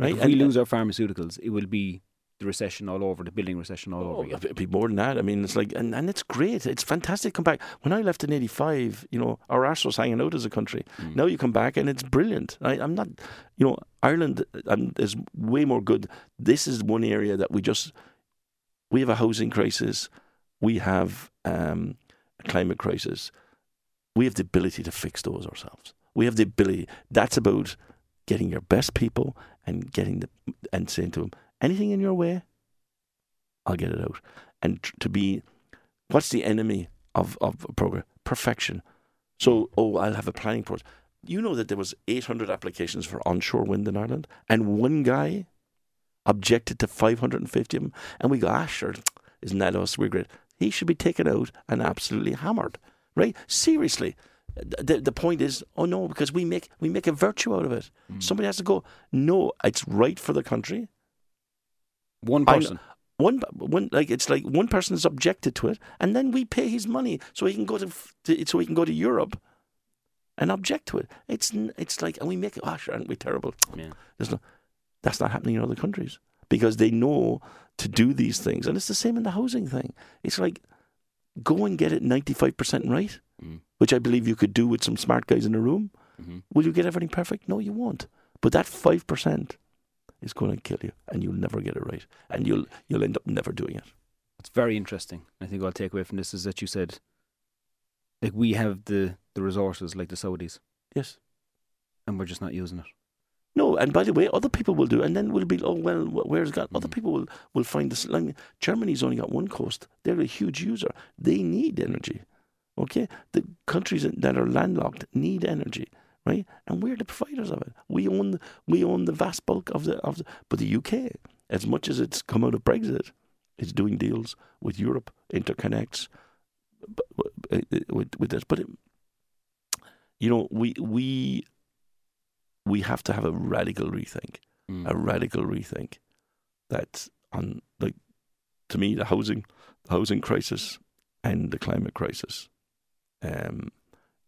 Right? If we And- lose our pharmaceuticals, it will be the recession all over, the building recession all Oh, over again. it'd be more than that. I mean, it's like, and, and it's great. It's fantastic. Come back. When I left in '85, you know, our arse was hanging out as a country. Mm. Now you come back and it's brilliant. I, I'm not, you know, Ireland um, is way more good. This is one area that we just, we have a housing crisis. We have um, a climate crisis. We have the ability to fix those ourselves. We have the ability. That's about getting your best people and getting the and saying to them, anything in your way, I'll get it out. And to be, what's the enemy of of a program? Perfection. So, oh, I'll have a planning process. You know that there was 800 applications for onshore wind in Ireland, and one guy objected to 550 of them, and we go, ah, sure, isn't that us? We're great. He should be taken out and absolutely hammered, right? Seriously. The, the point is, oh no, because we make we make a virtue out of it. Mm. Somebody has to go. No, it's right for the country. One I person. One, one, like it's like one person is objected to it, and then we pay his money so he can go to, to so he can go to Europe and object to it. It's it's like, and we make it. Oh, aren't we terrible? Yeah. No, that's not happening in other countries because they know to do these things, and it's the same in the housing thing. It's like go and get it ninety five percent right, Mm. which I believe you could do with some smart guys in the room. hmm Will you get everything perfect? No, you won't. But that five percent is going to kill you, and you'll never get it right, and you'll you'll end up never doing it. It's very interesting. I think what I'll take away from this is that you said, like, we have the, the resources like the Saudis, Yes. and we're just not using it. No, and by the way, other people will do, and then we'll be, oh well, where's it got? Other mm. people will will find this. I mean, Germany's only got one coast. They're a huge user. They need energy. Okay, the countries that are landlocked need energy, right? And we're the providers of it. We own we own the vast bulk of the of the. But the UK, as much as it's come out of Brexit, is doing deals with Europe, interconnects b- b- with with this. But it, you know, we we we have to have a radical rethink Mm. a radical rethink that on like to me the housing the housing crisis and the climate crisis um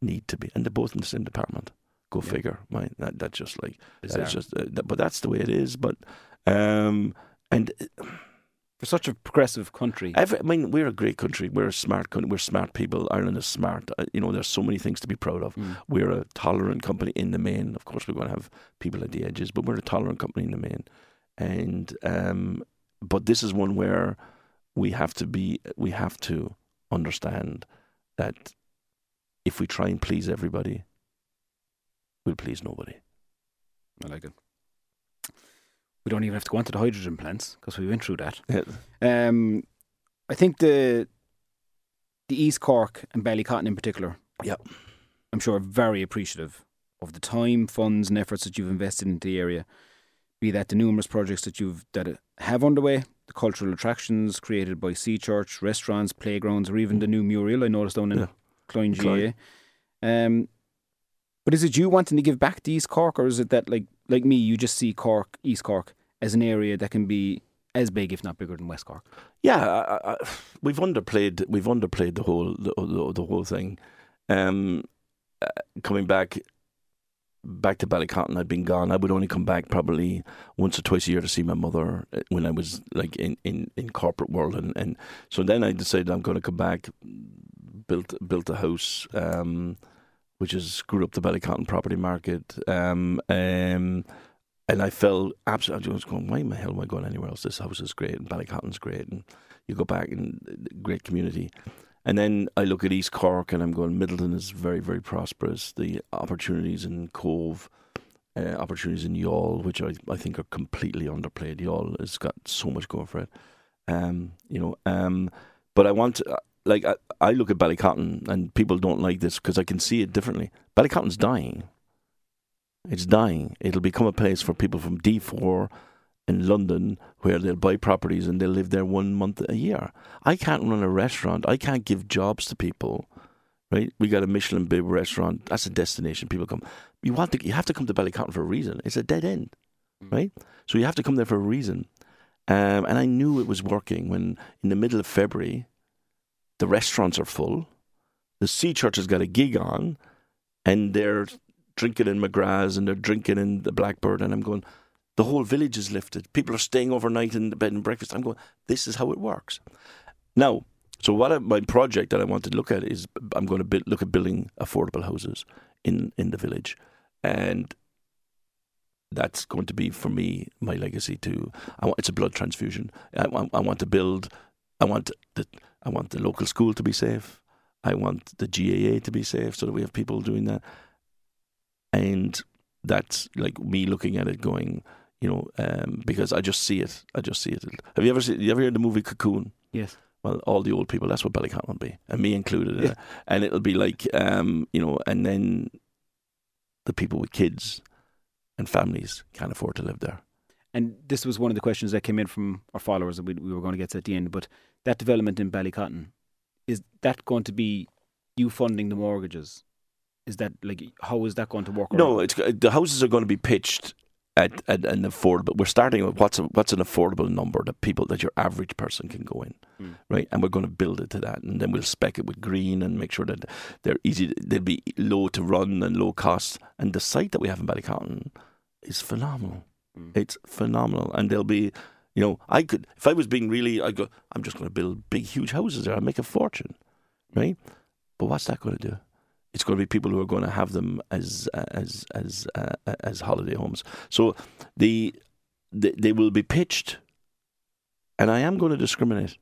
need to be and they're both in the same department go Yeah. figure right that that's just like Bizarre. that's just uh, that, but that's the way it is but um and uh, For such a progressive country, every, I mean we're a great country we're a smart country we're smart people Ireland is smart uh, you know there's so many things to be proud of Mm. we're a tolerant company in the main. Of course, we're going to have people at the edges, but we're a tolerant company in the main. And um, but this is one where we have to be. We have to understand that if we try and please everybody, we'll please nobody. I like it. We don't even have to go on to the hydrogen plants because we went through that. Yeah. Um, I think the the East Cork and Ballycotton in particular. Yep. I'm sure, very appreciative of the time, funds, and efforts that you've invested into the area. Be that the numerous projects that you've that have underway, the cultural attractions created by Sea Church, restaurants, playgrounds, or even the new mural I noticed down in Yeah. Cloyne. GAA. Um, but is it you wanting to give back to East Cork, or is it that like like me, you just see Cork, East Cork, as an area that can be as big, if not bigger, than West Cork? Yeah, I, I, we've underplayed we've underplayed the whole the, the, the whole thing. Um, uh, coming back back to Ballycotton, I'd been gone. I would only come back probably once or twice a year to see my mother uh, when I was like in, in, in corporate world, and, and so then I decided I'm going to come back. Built built a house, um, which has screwed up the Ballycotton property market. Um, um, and I felt absolutely. I was going, why the hell am I going anywhere else? This house is great, and Ballycotton's great, and you go back and uh, great community. And then I look at East Cork, and I'm going, Midleton is very, very prosperous. The opportunities in Cobh, uh, opportunities in Youghal, which I, I think are completely underplayed. Youghal has got so much going for it. Um, you know, um, but I want, uh, like, I, I look at Ballycotton, and people don't like this because I can see it differently. Ballycotton's dying. It's dying. It'll become a place for people from D4 in London where they'll buy properties and they'll live there one month a year. I can't run a restaurant. I can't give jobs to people. Right? We got a Michelin bib restaurant. That's a destination. People come. You want to. You have to come to Ballycotton for a reason. It's a dead end, right? So you have to come there for a reason. Um, and I knew it was working when, in the middle of February, the restaurants are full. The Sea Church has got a gig on, and they're drinking in McGrath's and they're drinking in the Blackbird. And I'm going, the whole village is lifted. People are staying overnight in the bed and breakfast. I'm going, this is how it works. Now, so what I, my project that I want to look at is I'm going to look at building affordable houses in, in the village. And that's going to be for me my legacy too. I want, it's a blood transfusion. I want, I want to build. I want the I want the local school to be safe. I want the GAA to be safe, so that we have people doing that. And that's like me looking at it, going, you know, um, because I just see it. I just see it. Have you ever seen? You ever heard the movie Cocoon? Yes. Well, all the old people. That's what Ballycotton will be, and me included. Yeah. And it'll be like, um, you know, and then the people with kids and families can't afford to live there. And this was one of the questions that came in from our followers that we, we were going to get to at the end. But that development in Ballycotton, is that going to be you funding the mortgages? Is that like how is that going to work? No, it's the houses are going to be pitched at, at an affordable. But we're starting with what's a, what's an affordable number that people that your average person can go in, Mm. right? And we're going to build it to that, and then we'll spec it with green and make sure that they're easy. They'll be low to run and low cost. And the site that we have in Ballycotton is phenomenal. Mm. It's phenomenal, and they'll be. You know, I could if I was being really, I go. I'm just going to build big, huge houses there. I'll make a fortune, right? But what's that going to do? It's going to be people who are going to have them as as as uh, as holiday homes. So the, the they will be pitched, and I am going to discriminate.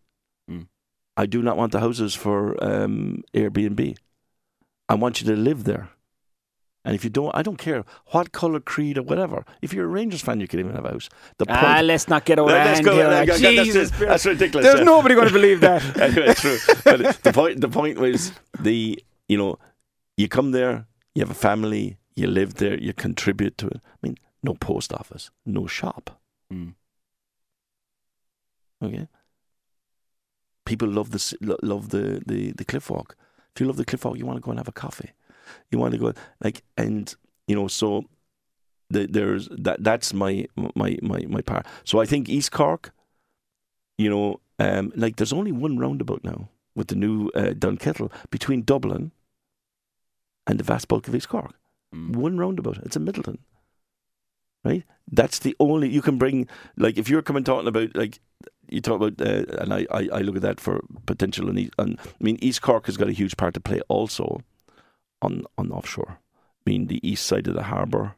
Mm. I do not want the houses for um, Airbnb. I want you to live there. And if you don't, I don't care what color, creed, or whatever. If you're a Rangers fan, you can even have a house. The Ah, let's not get over Let's go. here. That's- that's- Jesus, that's ridiculous. There's yeah. nobody going to believe that. anyway, true. But the point, the point was the you know, you come there, you have a family, you live there, you contribute to it. I mean, no post office, no shop. Mm. Okay. People love the love the the the cliff walk. If you love the cliff walk, you want to go and have a coffee. You want to go like and you know so. The, there's that. That's my my my my part. So I think East Cork. You know, um, like there's only one roundabout now with the new uh, Dunkettle between Dublin and the vast bulk of East Cork. Mm. One roundabout. It's in Midleton. Right? That's the only you can bring. Like if you're coming talking about like you talk about, uh, and I, I I look at that for potential. And, and I mean East Cork has got a huge part to play also on on offshore. I mean the east side of the harbour,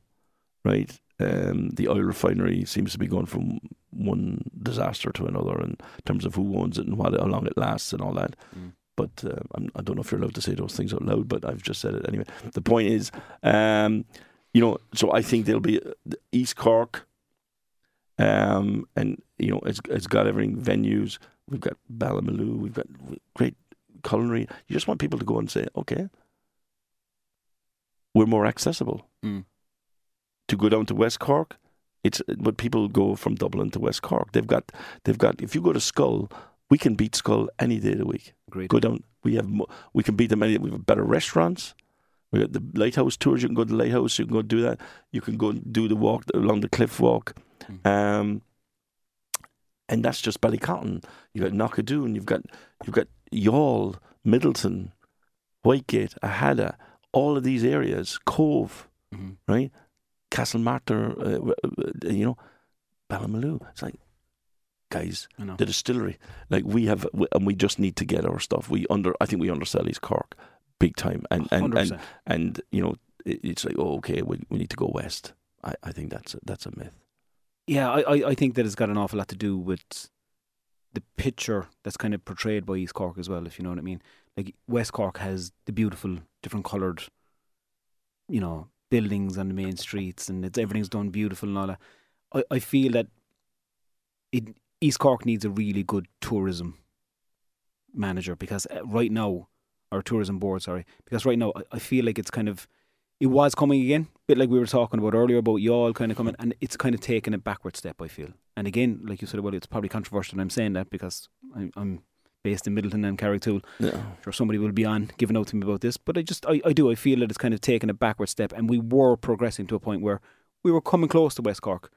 right? Um, the oil refinery seems to be going from one disaster to another in terms of who owns it and what how long it lasts and all that. Mm. But uh, I'm, I don't know if you're allowed to say those things out loud, but I've just said it anyway. The point is, um, you know, so I think there'll be uh, East Cork, um, and you know, it's it's got everything venues. We've got Ballymaloe. We've got great culinary. You just want people to go and say, okay, we're more accessible. Mm. To go down to West Cork, it's but people go from Dublin to West Cork. They've got they've got. If you go to Schull, we can beat Schull any day of the week. Great. Go down. We have mo- we can beat them any. We have better restaurants. We got the lighthouse tours. You can go to the lighthouse. You can go do that. You can go do the walk along the cliff walk. Mm. Um, and that's just Ballycotton. You've got Knockadoon. You've got you've got Youghal, Midleton, Whitegate, Aghada. All of these areas, Cobh, Mhm. right? Castlemartyr, uh, uh, you know, Ballymaloe. It's like, guys, the distillery. Like we have, and we just need to get our stuff. We under, I think we undersell East Cork, big time. And and and, 100%. and you know, it's like, oh, okay, we, we need to go west. I, I think that's a, that's a myth. Yeah, I, I, I think that it's got an awful lot to do with the picture that's kind of portrayed by East Cork as well, if you know what I mean. Like West Cork has the beautiful, different coloured, you know, buildings on the main streets, and it's everything's done beautiful and all that. I, I feel that it East Cork needs a really good tourism manager because uh, right now, or tourism board, sorry, because right now I, I feel like it's kind of it was coming again, bit like we were talking about earlier about Youghal kind of coming, and it's kind of taken a backward step. I feel, and again, like you said, well, it's probably controversial. I'm saying that because I'm, I'm based in Midleton and Carrigtwohill. Yeah. I'm Sure, somebody will be on giving out to me about this, but I just, I, I do, I feel that it's kind of taken a backward step, and we were progressing to a point where we were coming close to West Cork.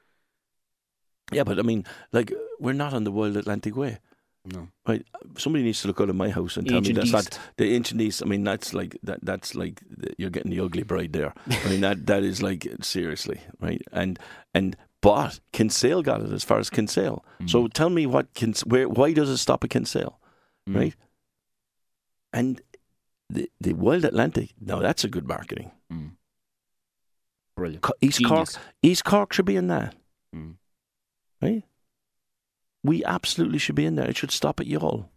Yeah, but I mean, like, we're not on the Wild Atlantic Way. No, Right. Somebody needs to look out of my house and tell Ancient me that's East. not the ancient east. I mean, that's like that. That's like you're getting the ugly bride there. I mean, that that is like seriously right. And and but Kinsale got it as far as Kinsale. So tell me what Kins, where why does it stop at Kinsale? Mm. right? And the the Wild Atlantic. Now that's a good marketing. Mm. Brilliant. East Cork. East Cork should be in there, Mm. right? We absolutely should be in there. It should stop at Youghal.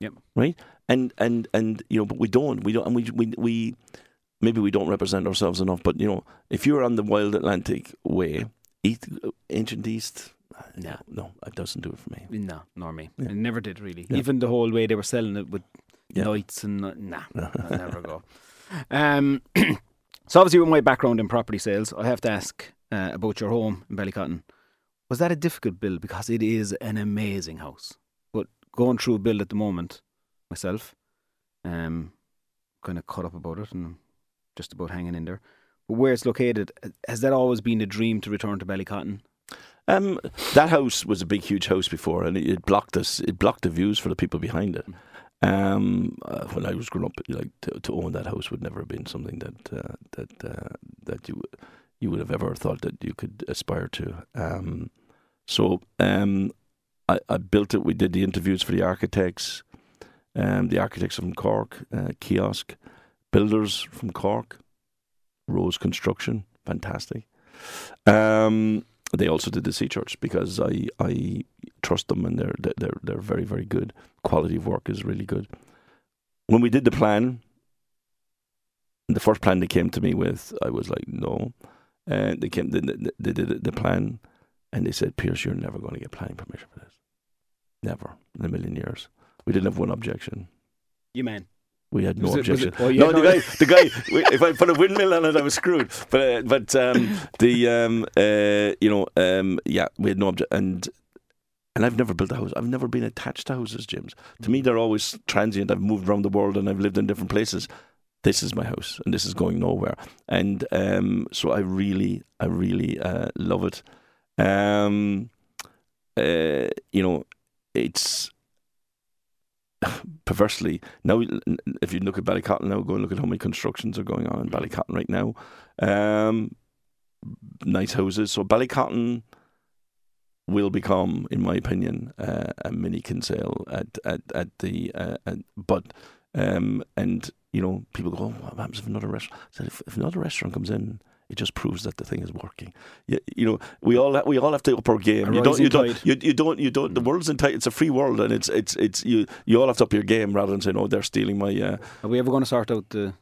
Yep. Right? And and and you know, but we don't. We don't. And we we we maybe we don't represent ourselves enough. But you know, if you're on the Wild Atlantic Way, East, Ancient East, Nah. no, it doesn't do it for me. No, nor me. Yeah. It never did really. Yeah. Even the whole way they were selling it with Yeah. lights and uh, nah, I'll never go. Um, so obviously, with my background in property sales, I have to ask uh, about your home in Ballycotton. Was that a difficult build? Because it is an amazing house. But going through a build at the moment, myself, um, kind of caught up about it and just about hanging in there. Where it's located, has that always been a dream to return to Ballycotton? Um, that house was a big, huge house before, and it, it blocked us. It blocked the views for the people behind it. Um, uh, when I was growing up, like to, to own that house would never have been something that uh, that uh, that you you would have ever thought that you could aspire to. Um, so um, I, I built it. We did the interviews for the architects. Um, the architects from Cork, uh, kiosk builders from Cork, Rose Construction, fantastic. Um, they also did the Sea Church because I I trust them and they're they're they're very very good. Quality of work is really good. When we did the plan, the first plan they came to me with, I was like, no. And they came, they, they, did the plan, and they said, Pearse, you're never going to get planning permission for this. Never in a million years. We didn't have one objection. You man. We had no it- objection. it- yeah, no, no, the guy, the guy. if I put a windmill on it, I was screwed. But uh, but um, the um, uh, you know um, yeah, we had no objection. And and I've never built a house. I've never been attached to houses, James. To me, they're always transient. I've moved around the world and I've lived in different places. This is my house, and this is going nowhere. And um, so I really, I really uh, love it. Um, uh, you know, it's perversely now if you look at Ballycotton now go and look at how many constructions are going on in Ballycotton right now. Um, nice houses. So Ballycotton will become in my opinion uh, a mini Kinsale at at, at the uh, at, but um, and you know people go oh, what happens if another restaurant if, if another restaurant comes in it just proves that the thing is working. You, you know, we all we all have to up our game. You don't, you don't, you, you don't, you don't. The world's in tight. It's a free world, and it's it's it's you. You all have to up your game rather than saying, "Oh, they're stealing my uh, Are we ever going to sort out the,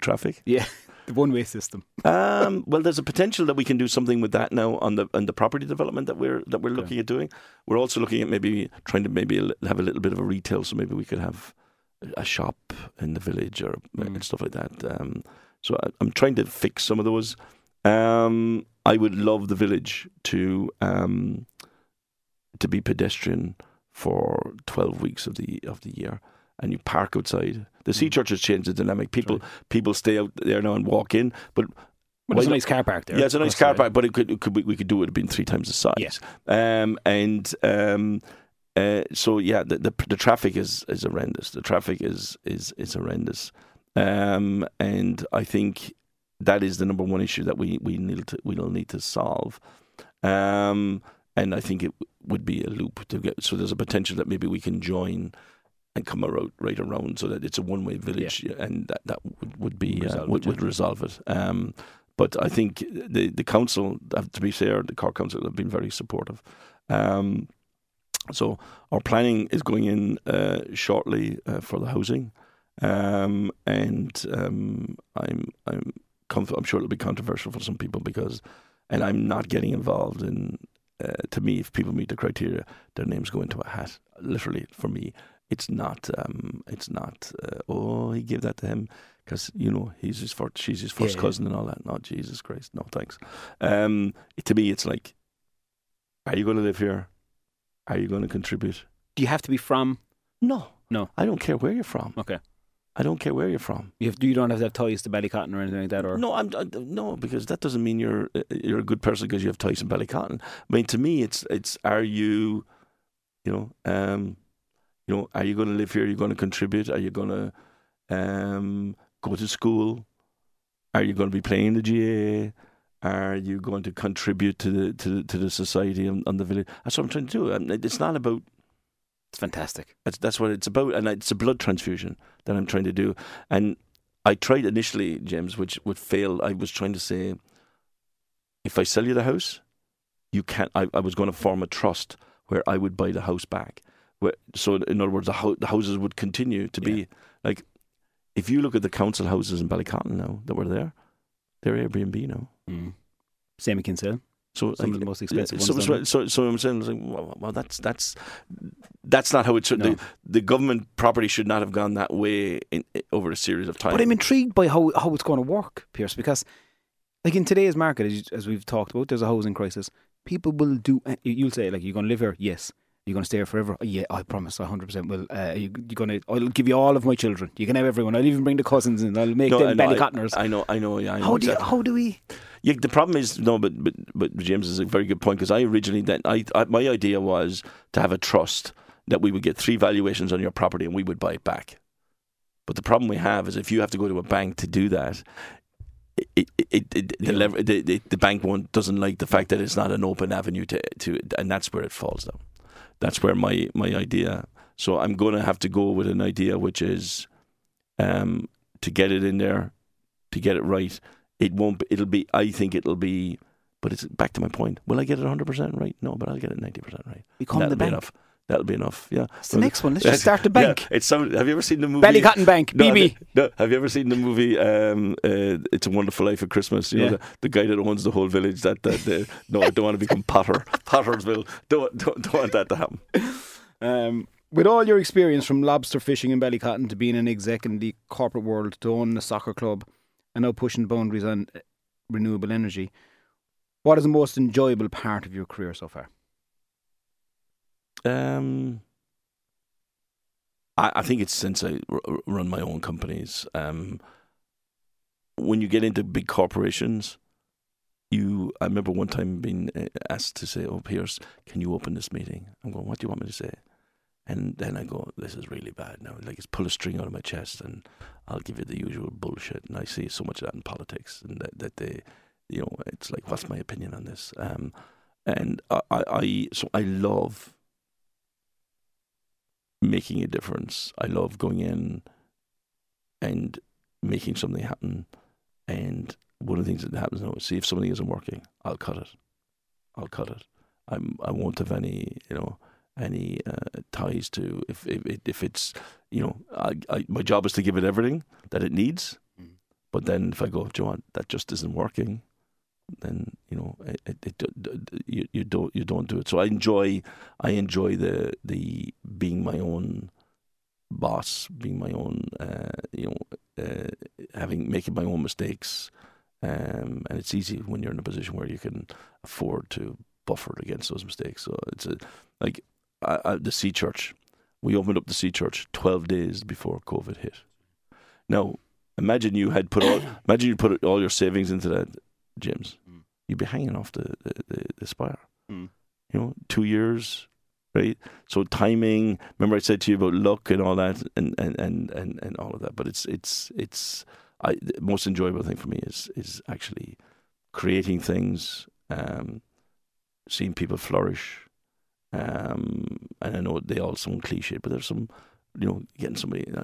traffic." Yeah. the one way system? Um, well, there's a potential that we can do something with that now on the on the property development that we're that we're Okay. looking at doing. We're also looking at maybe trying to maybe have a little bit of a retail, so maybe we could have a shop in the village or Mm. and stuff like that. Um, So I, I'm trying to fix some of those. Um, I would love the village to um, to be pedestrian for 12 weeks of the of the year, and you park outside. The Sea Mm. Church has changed the dynamic. People people stay out there now and walk in, but Well, there's a nice car park there. yeah, it's a nice car park, but it could, it could we, we could do it been three times the size. Yeah. Um, and um, uh, so yeah, the, the the traffic is is horrendous. The traffic is is is horrendous. Um, and I think that is the number one issue that we we need to we'll need to solve. Um, and I think it would be a loop to get. So there's a potential that maybe we can join and come around, right around so that it's a one way village, and that that would, would be Resolve uh, it, would, yeah. would resolve it. Um, but I think the the council, uh, to be fair, the Cork Council have been very supportive. Um, so our planning is going in uh, shortly uh, for the housing, um, and um, I'm I'm I'm sure it'll be controversial for some people because, and I'm not getting involved in. Uh, to me, if people meet the criteria, their names go into a hat. Literally, for me, it's not. Um, it's not. Uh, oh, he gave that to him because you know he's his first, she's his first Yeah. cousin and all that. No, Jesus Christ, no thanks. Um, to me, it's like, are you going to live here? Are you going to contribute? Do you have to be from? No, No. I don't care where you're from. Okay. I don't care where you're from. You, have, you don't have to have ties to Ballycotton or anything like that, or No, I'm I, no because that doesn't mean you're you're a good person because you have ties in Ballycotton. I mean, to me, it's it's are you, you know, um, you know, are you going to live here? Are you going to contribute? Are you going to um, go to school? Are you going to be playing the GAA? Are you going to contribute to the to the, to the society and, and the village? That's what I'm trying to do. And it's not about it's fantastic. that's that's what it's about, and it's a blood transfusion that I'm trying to do. And I tried initially, James, which would fail. I was trying to say, if I sell you the house, you can't. I, I was going to form a trust where I would buy the house back. Where, so, in other words, the, ho- the houses would continue to be like. If you look at the council houses in Ballycotton now that were there, they're Airbnb now. Mm. Same in Kinsale. So Some like, of the most expensive so, ones. so, down so, so I'm saying, like, well, well, that's that's that's not how it should. No. The, the government property should not have gone that way in, over a series of time. But I'm intrigued by how, how it's going to work, Pearse, because like in today's market, as, as we've talked about, there's a housing crisis. People will do. You'll say like, "You're going to live here." Yes. You're going to stay here forever. Yeah, I promise. I 100 percent will. Uh, you, you're going to. I'll give you all of my children. You can have everyone. I'll even bring the cousins in. I'll make No, them know, I-. I know, I know, yeah, I know. How do you, how do we? Yeah, the problem is no, but but but James is a very good point because I originally then I, I my idea was to have a trust that we would get three valuations on your property and we would buy it back. But the problem we have is if you have to go to a bank to do that, it, it, it, the, lever, the, the the bank one doesn't like the fact that it's not an open avenue to to, and that's where it falls down. That's where my my idea. So I'm going to have to go with an idea which is, um, to get it in there, to get it right. It won't. It'll be. I think it'll be. But it's back to my point. Will I get it 100 percent right? No, but I'll get it 90 percent right. Become That'll the bank. enough. That'll be enough. Yeah. It's the next one. Let's just start the Yeah, bank. it's some. Have you ever seen the movie? Ballycotton Bank. No, have BB. you, no, have you ever seen the movie um, uh, "It's a Wonderful Life at Christmas"? You Yeah. know the, the guy that owns the whole village. That that the, no, I don't want to become Potter. Pottersville. Don't, don't don't want that to happen. Um, with all your experience from lobster fishing in Ballycotton to being an exec in the corporate world to owning a soccer club and now pushing boundaries on uh, renewable energy, what is the most enjoyable part of your career so far? Um, I, I think it's since I r- run my own companies. Um, when you get into big corporations, you. I remember one time being uh, asked to say, "Oh, Pearse, can you open this meeting?" I'm going, "What do you want me to say?" And then I go, "This is really bad now. Like it's pull a string out of my chest, and I'll give you the usual bullshit." And I see so much of that in politics, and that, that they, you know, it's like, "What's my opinion on this?" Um, and I, I, I so I love making a difference. I love going in and making something happen. And one of the things that happens now is see if something isn't working, I'll cut it. I'll cut it. I'm I won't have any you know any uh, ties to if if if it's you know I, I my job is to give it everything that it needs. Mm. But then if I go, do you want that just isn't working, then you know it, it, it you, you don't you don't do it. So I enjoy I enjoy the the being my own boss, being my own uh, you know uh, having making my own mistakes, um, and it's easy when you're in a position where you can afford to buffer against those mistakes. So it's a, like I, I, the Sea Church. We opened up the Sea Church twelve days before COVID hit. Now imagine you had put all imagine you put all your savings into that, James. Mm. You'd be hanging off the the, the, the spire. Mm. You know, two years, right? So timing. Remember, I said to you about luck and all that, and and and and, and all of that. But it's it's it's. I the most enjoyable thing for me is is actually creating things, um, seeing people flourish. Um, and I know they all sound cliche, but there's some, you know, getting somebody. uh,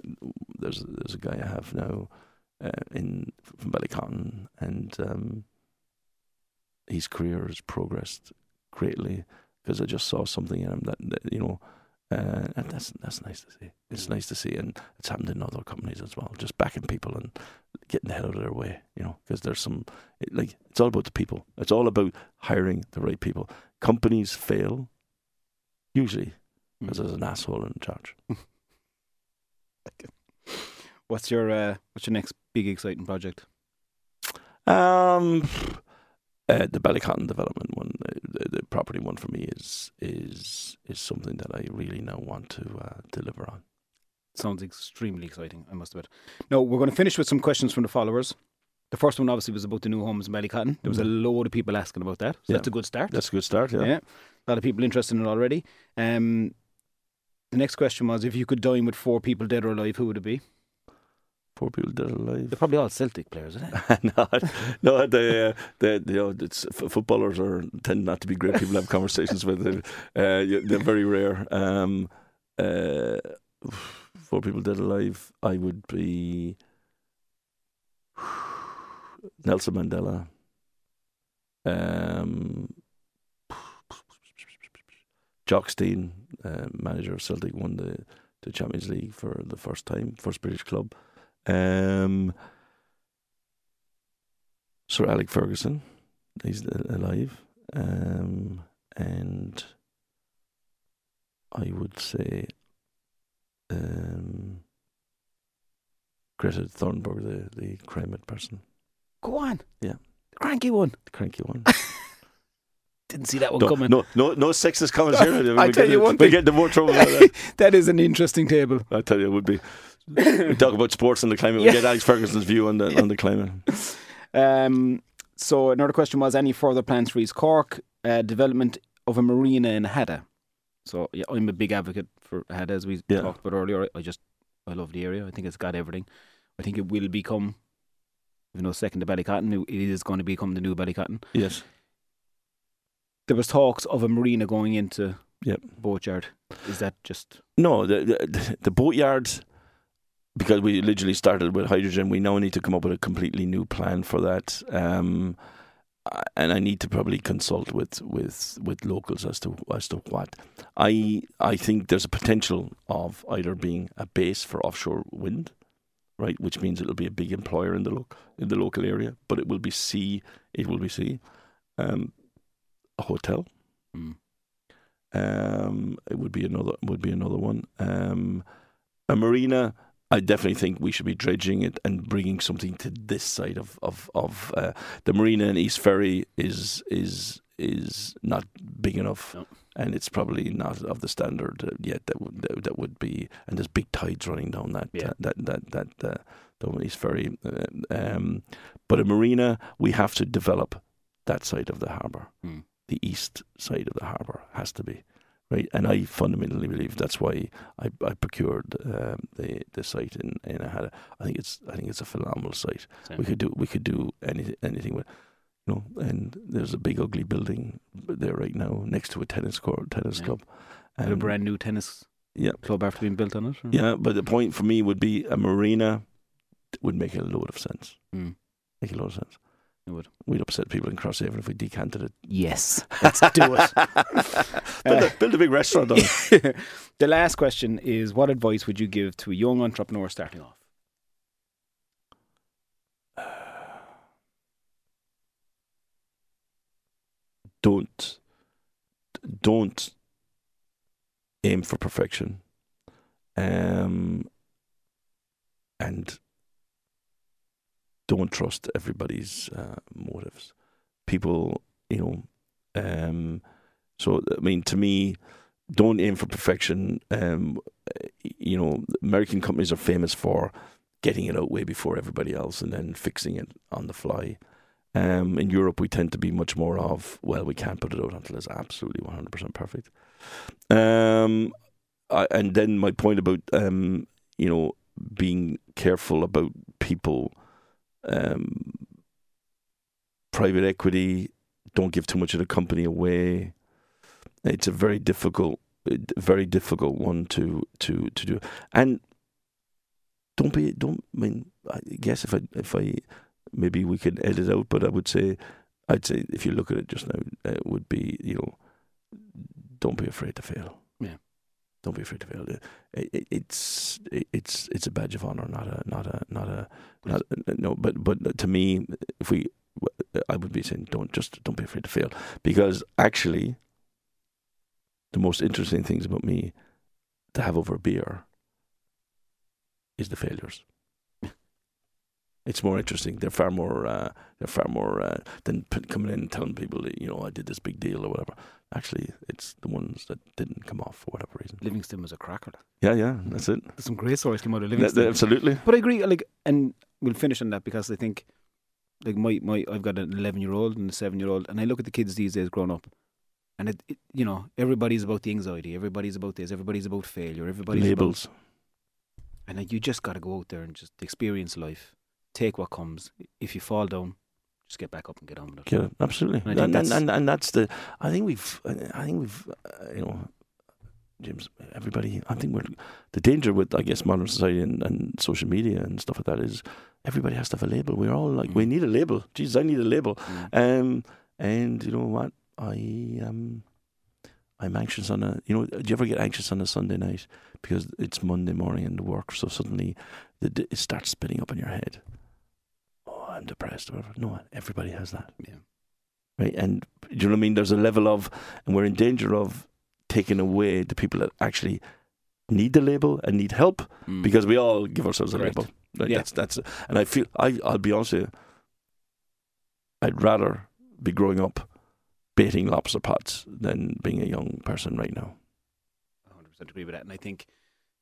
There's there's a guy I have now uh, in from Ballycotton, and um, his career has progressed greatly because I just saw something in him that, that you know, uh, and that's that's nice to see. It's nice to see, and it's happened in other companies as well. Just backing people and getting the hell out of their way, you know, because there's some it, like it's all about the people. It's all about hiring the right people. Companies fail usually because there's an asshole in charge. What's your uh, what's your next big exciting project? Um, uh, the Ballycotton development one, uh, the, the property one for me is is is something that I really now want to uh, deliver on. Sounds extremely exciting, I must admit. Now we're going to finish with some questions from the followers. The first one obviously was about the new homes in Ballycotton. There was a load of people asking about that, so Yeah. that's a good start. That's a good start. Yeah. yeah. a lot of people interested in it already. Um, the next question was if you could dine with four people dead or alive, who would it be? Four people dead alive. They're probably all Celtic players, isn't it? no, no, the, uh, the, the, you know, it's, f- footballers are tend not to be great people to have conversations with. Uh, they're very rare. Um, uh, four people dead alive. I would be Nelson Mandela. Um, Jock Stein, uh, manager of Celtic, won the, the Champions League for the first time, first British club. Um, Sir Alec Ferguson, he's alive, um, and I would say um, Greta Thunberg, the the climate person, Go on. Yeah. The cranky one. the cranky one. Didn't see that one no, coming. no, no, no sexist comments here. I We tell you one we thing. get into more trouble. that. that is an interesting table. I tell you, it would be. We talk about sports and the climate. Yeah. We get Alex Ferguson's view on the on the climate. Um, so another question was any further plans for East Cork uh, development of a marina in Hadda. So yeah, I'm a big advocate for Hadda as we Yeah. talked about earlier. I just I love the area. I think it's got everything. I think it will become, you know, second to Ballycotton. It is going to become the new Ballycotton. Yes. There was talks of a marina going into Yep. Boatyard. Is that just No, the the, the boatyard, because we literally started with hydrogen, we now need to come up with a completely new plan for that. Um, uh, and I need to probably consult with, with, with locals as to as to what. I I think there's a potential of either being a base for offshore wind, right, which means it'll be a big employer in the loc in the local area, but it will be sea. It will be sea. Um, a hotel. mm, Um, it would be another would be another one. Um, a marina. I definitely think we should be dredging it and bringing something to this side of of of uh, the marina in East Ferry is is is not big enough, No. and it's probably not of the standard uh, yet that would that, that would be. And there's big tides running down that Yeah. uh, that that that uh, down East Ferry. Uh, um, but a marina, we have to develop that side of the harbour mm. the east side of the harbour has to be right and I fundamentally believe that's why I, I procured um, the the site in in Aghada. I think it's I think it's a phenomenal site Same. we could do we could do any, anything with you know and there's a big ugly building there right now next to a tennis court tennis Yeah. club Have a brand new tennis Yeah. club after being built on it. or- yeah but the point for me would be a marina would make a load of sense Mm. make a lot of sense It would. we'd upset people in Crosshaven if we decanted it Yes, let's do it. build, a, build a big restaurant on it the last question is what advice would you give to a young entrepreneur starting off? don't don't aim for perfection um and don't trust everybody's uh, motives. People, you know, um, so I mean, to me, don't aim for perfection. Um, you know, American companies are famous for getting it out way before everybody else and then fixing it on the fly. Um, in Europe, we tend to be much more of, well, we can't put it out until it's absolutely 100% perfect. Um, I, and then my point about, um, you know, being careful about people, um, private equity, don't give too much of the company away. It's a very difficult, very difficult one to to to do. And don't be don't. I mean, I guess if I if I maybe we could edit out, but I would say I'd say if you look at it just now, it would be you know, don't be afraid to fail. Yeah. Don't be afraid to fail. It, it, it's it, it's it's a badge of honor, not a not a not a not, no. But but to me, if we, I would be saying don't just don't be afraid to fail because actually, the most interesting things about me to have over beer is the failures. It's more interesting. They're far more. Uh, they're far more uh, than p- coming in and telling people that you know I did this big deal or whatever. Actually, it's the ones that didn't come off for whatever reason. Livingston was a cracker. Yeah, yeah, that's it. There's some great stories came out of Livingston. th- absolutely. But I agree, like, and we'll finish on that because I think, like, my, my I've got an 11 year old and a 7 year old, and I look at the kids these days growing up, and it, it you know, everybody's about the anxiety, everybody's about this, everybody's about failure, everybody's Labels. about, and like, you just got to go out there and just experience life, take what comes. If you fall down, just get back up and get on with it. Yeah, absolutely. And and, that's- and and that's the. I think we've. I think we've. Uh, you know, James. Everybody. I think we're the danger with I guess modern society and, and social media and stuff like that is everybody has to have a label. We're all like we Mm. need a label. Jesus, I need a label. Mm. Um, and you know what? I um, I'm anxious on a. You know, do you ever get anxious on a Sunday night because it's Monday morning and work, so suddenly the, it starts spinning up in your head. I'm depressed. Or whatever. No, everybody has that Yeah. right? And do you know what I mean? There's a level of, and we're in danger of taking away the people that actually need the label and need help Mm. because we all give ourselves a Correct. label. Right? Yeah. That's that's, and I feel I I'll be honest with you. I'd rather be growing up baiting lobster pots than being a young person right now. 100% agree with that. And I think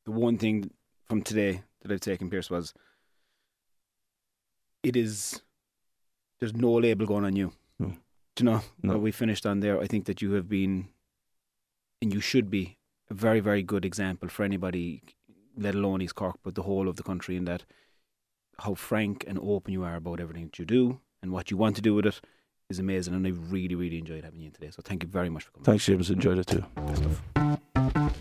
the one thing from today that I've taken, Pearse, was it is, there's no label going on you. No. Do you know No. what we finished on there? I think that you have been, and you should be, a very, very good example for anybody, let alone East Cork, but the whole of the country, in that how frank and open you are about everything that you do and what you want to do with it is amazing. And I really, really enjoyed having you today. So thank you very much for coming. Thanks, James. Enjoyed it too. Good stuff.